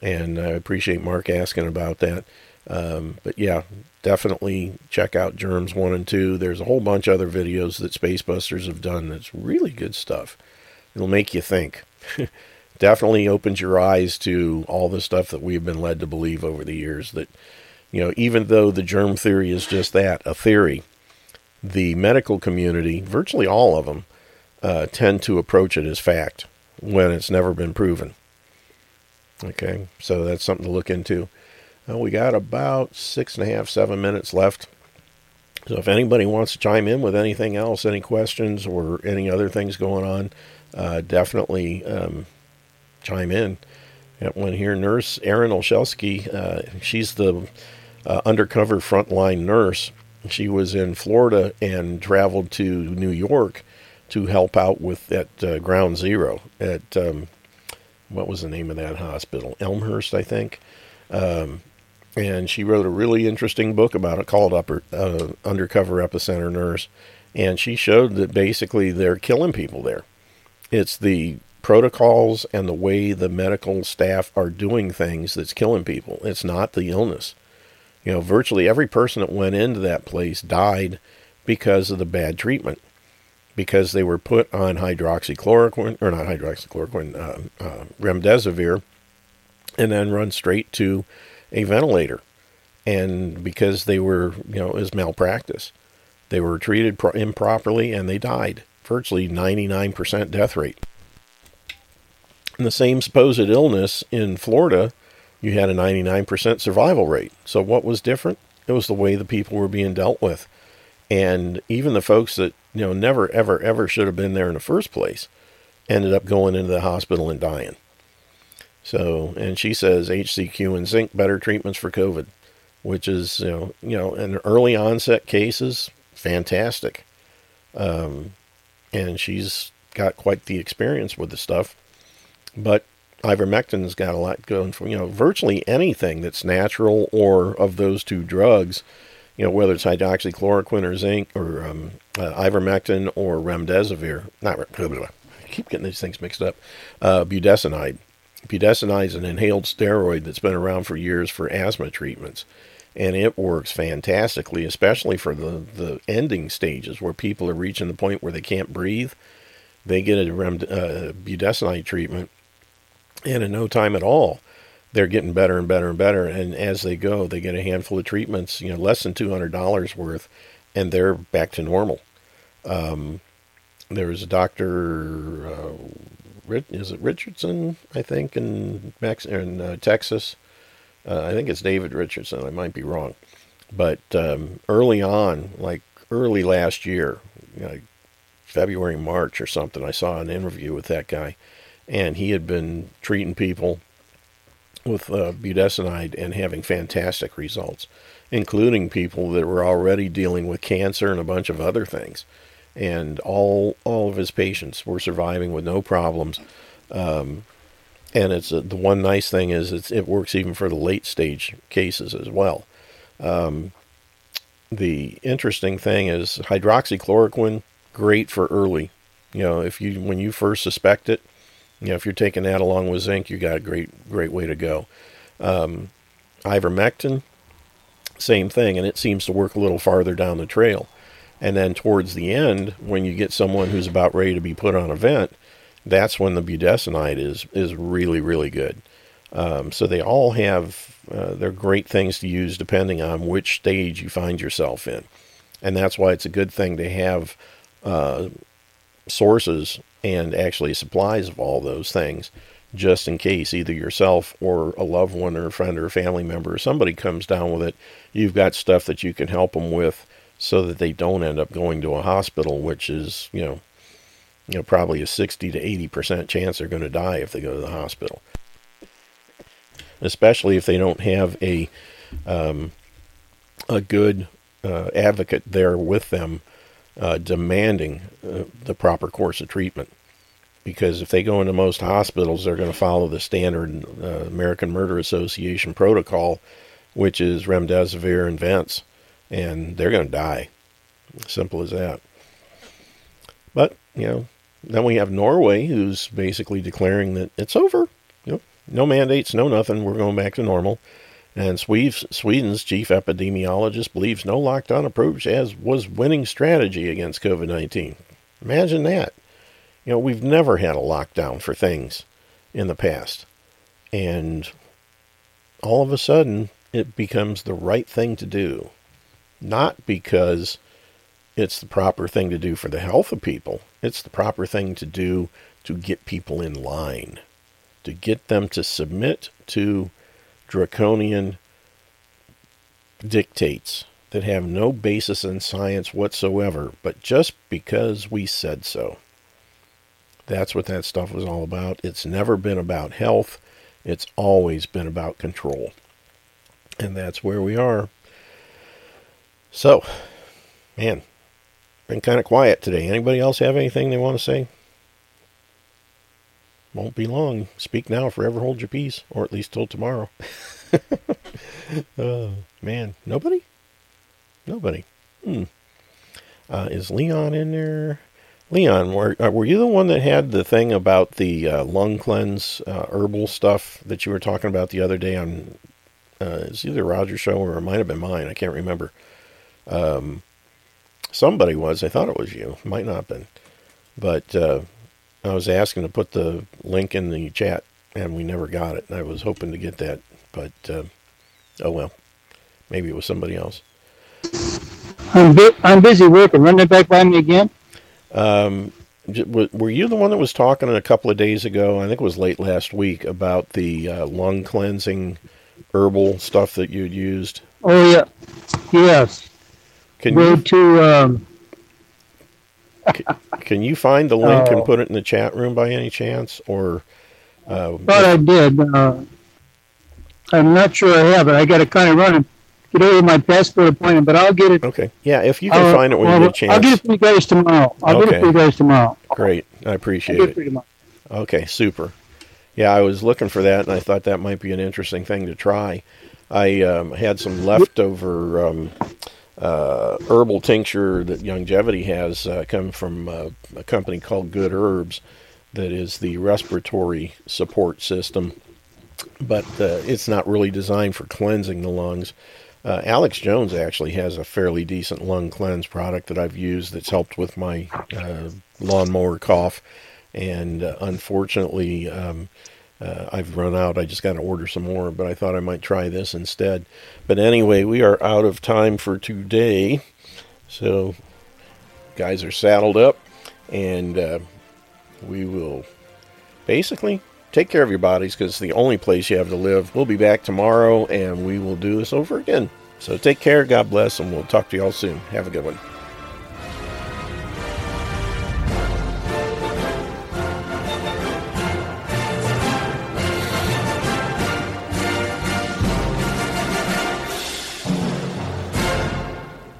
And I appreciate Mark asking about that. Um, but yeah, definitely check out Germs 1 and 2. There's a whole bunch of other videos that Spacebusters have done that's really good stuff. It'll make you think. definitely opens your eyes to all the stuff that we've been led to believe over the years that, you know, even though the germ theory is just that, a theory, the medical community, virtually all of them, uh, tend to approach it as fact when it's never been proven. Okay, so that's something to look into. We got about six and a half, seven minutes left. So if anybody wants to chime in with anything else, any questions or any other things going on, uh, definitely um, chime in. Got one here, Nurse Erin Olszewski. Uh, she's the uh, undercover frontline nurse. She was in Florida and traveled to New York to help out with at uh, Ground Zero at um, what was the name of that hospital? Elmhurst, I think. Um, and she wrote a really interesting book about it called Upper uh, Undercover Epicenter Nurse, and she showed that basically they're killing people there. It's the protocols and the way the medical staff are doing things that's killing people. It's not the illness. You know, virtually every person that went into that place died because of the bad treatment, because they were put on hydroxychloroquine, or not hydroxychloroquine, uh, uh, remdesivir, and then run straight to a ventilator. And because they were, you know, it was malpractice. They were treated pro- improperly and they died. Virtually 99% death rate. And the same supposed illness in Florida, you had a 99% survival rate. So what was different? It was the way the people were being dealt with. And even the folks that, you know, never, ever, ever should have been there in the first place ended up going into the hospital and dying. So, and she says HCQ and zinc better treatments for COVID, which is, you know, you know, in early onset cases, fantastic. Um, and she's got quite the experience with the stuff. But ivermectin's got a lot going for, you know, virtually anything that's natural or of those two drugs, you know, whether it's hydroxychloroquine or zinc or um, uh, ivermectin or remdesivir, not. I keep getting these things mixed up, uh, budesonide Budesonide is an inhaled steroid that's been around for years for asthma treatments. And it works fantastically, especially for the, the ending stages where people are reaching the point where they can't breathe. They get a rem, uh, budesonide treatment, and in no time at all, they're getting better and better and better. And as they go, they get a handful of treatments, you know, less than $200 worth, and they're back to normal. Um, there was a doctor, uh, is it Richardson? I think in Max in uh, Texas. Uh, I think it's David Richardson. I might be wrong, but um, early on, like early last year, February, March or something, I saw an interview with that guy, and he had been treating people with uh, budesonide and having fantastic results, including people that were already dealing with cancer and a bunch of other things and all all of his patients were surviving with no problems. Um, and it's a, the one nice thing is it works even for the late stage cases as well. Um, the interesting thing is hydroxychloroquine great for early. You know, if you when you first suspect it, you know if you're taking that along with zinc, you got a great great way to go. Um, ivermectin, same thing, and it seems to work a little farther down the trail. And then towards the end, when you get someone who's about ready to be put on a vent, that's when the budesonide is is really really good. Um, so they all have uh, they're great things to use depending on which stage you find yourself in, and that's why it's a good thing to have uh, sources and actually supplies of all those things, just in case either yourself or a loved one or a friend or a family member or somebody comes down with it. You've got stuff that you can help them with so that they don't end up going to a hospital, which is, you know, you know, probably a 60 to 80% chance they're going to die if they go to the hospital. Especially if they don't have a um, a good uh, advocate there with them uh, demanding uh, the proper course of treatment. Because if they go into most hospitals, they're going to follow the standard uh, American Murder Association protocol, which is remdesivir and vents and they're going to die. Simple as that. But, you know, then we have Norway, who's basically declaring that it's over. You know, no mandates, no nothing. We're going back to normal. And Sweden's chief epidemiologist believes no lockdown approach as was winning strategy against COVID 19. Imagine that. You know, we've never had a lockdown for things in the past. And all of a sudden, it becomes the right thing to do not because it's the proper thing to do for the health of people, it's the proper thing to do to get people in line, to get them to submit to draconian dictates that have no basis in science whatsoever, but just because we said so. That's what that stuff was all about. It's never been about health, it's always been about control. And that's where we are. So, man, been kind of quiet today. Anybody else have anything they want to say? Won't be long. Speak now, forever hold your peace, or at least till tomorrow. oh, man. Nobody? Nobody. Hmm. Uh, is Leon in there? Leon, were, uh, were you the one that had the thing about the uh, lung cleanse uh, herbal stuff that you were talking about the other day on? Uh, it's either Roger's show or it might have been mine. I can't remember. Um, somebody was. I thought it was you. Might not have been. But uh, I was asking to put the link in the chat, and we never got it. And I was hoping to get that, but uh, oh well. Maybe it was somebody else. I'm, bu- I'm busy working. Run it back by me again. Um, were you the one that was talking a couple of days ago? I think it was late last week about the uh, lung cleansing herbal stuff that you'd used. Oh yeah, yes. Can Go you to um, can you find the link and Oh. put it in the chat room by any chance? Or uh, thought I did. Uh, I'm not sure I have it. I got to kind of run and get over my passport appointment, but I'll get it. okay, yeah, if you can I'll- find it when I'll, you get a chance. I'll get it for you guys tomorrow. I'll get it for you guys tomorrow. Great, I I'll appreciate get it it. Okay, super. Yeah, I was looking for that, and I thought that might be an interesting thing to try. I um, had some leftover um, uh, herbal tincture that Longevity has uh, come from uh, a company called Good Herbs, that is the respiratory support system, but uh, it's not really designed for cleansing the lungs. Uh, Alex Jones actually has a fairly decent lung cleanse product that I've used that's helped with my uh, lawnmower cough. And unfortunately, um, uh, I've run out. I just got to order some more, but I thought I might try this instead. But anyway, we are out of time for today. So, guys are saddled up, and uh, we will basically take care of your bodies because it's the only place you have to live. We'll be back tomorrow, and we will do this over again. So, take care. God bless, and we'll talk to you all soon. Have a good one.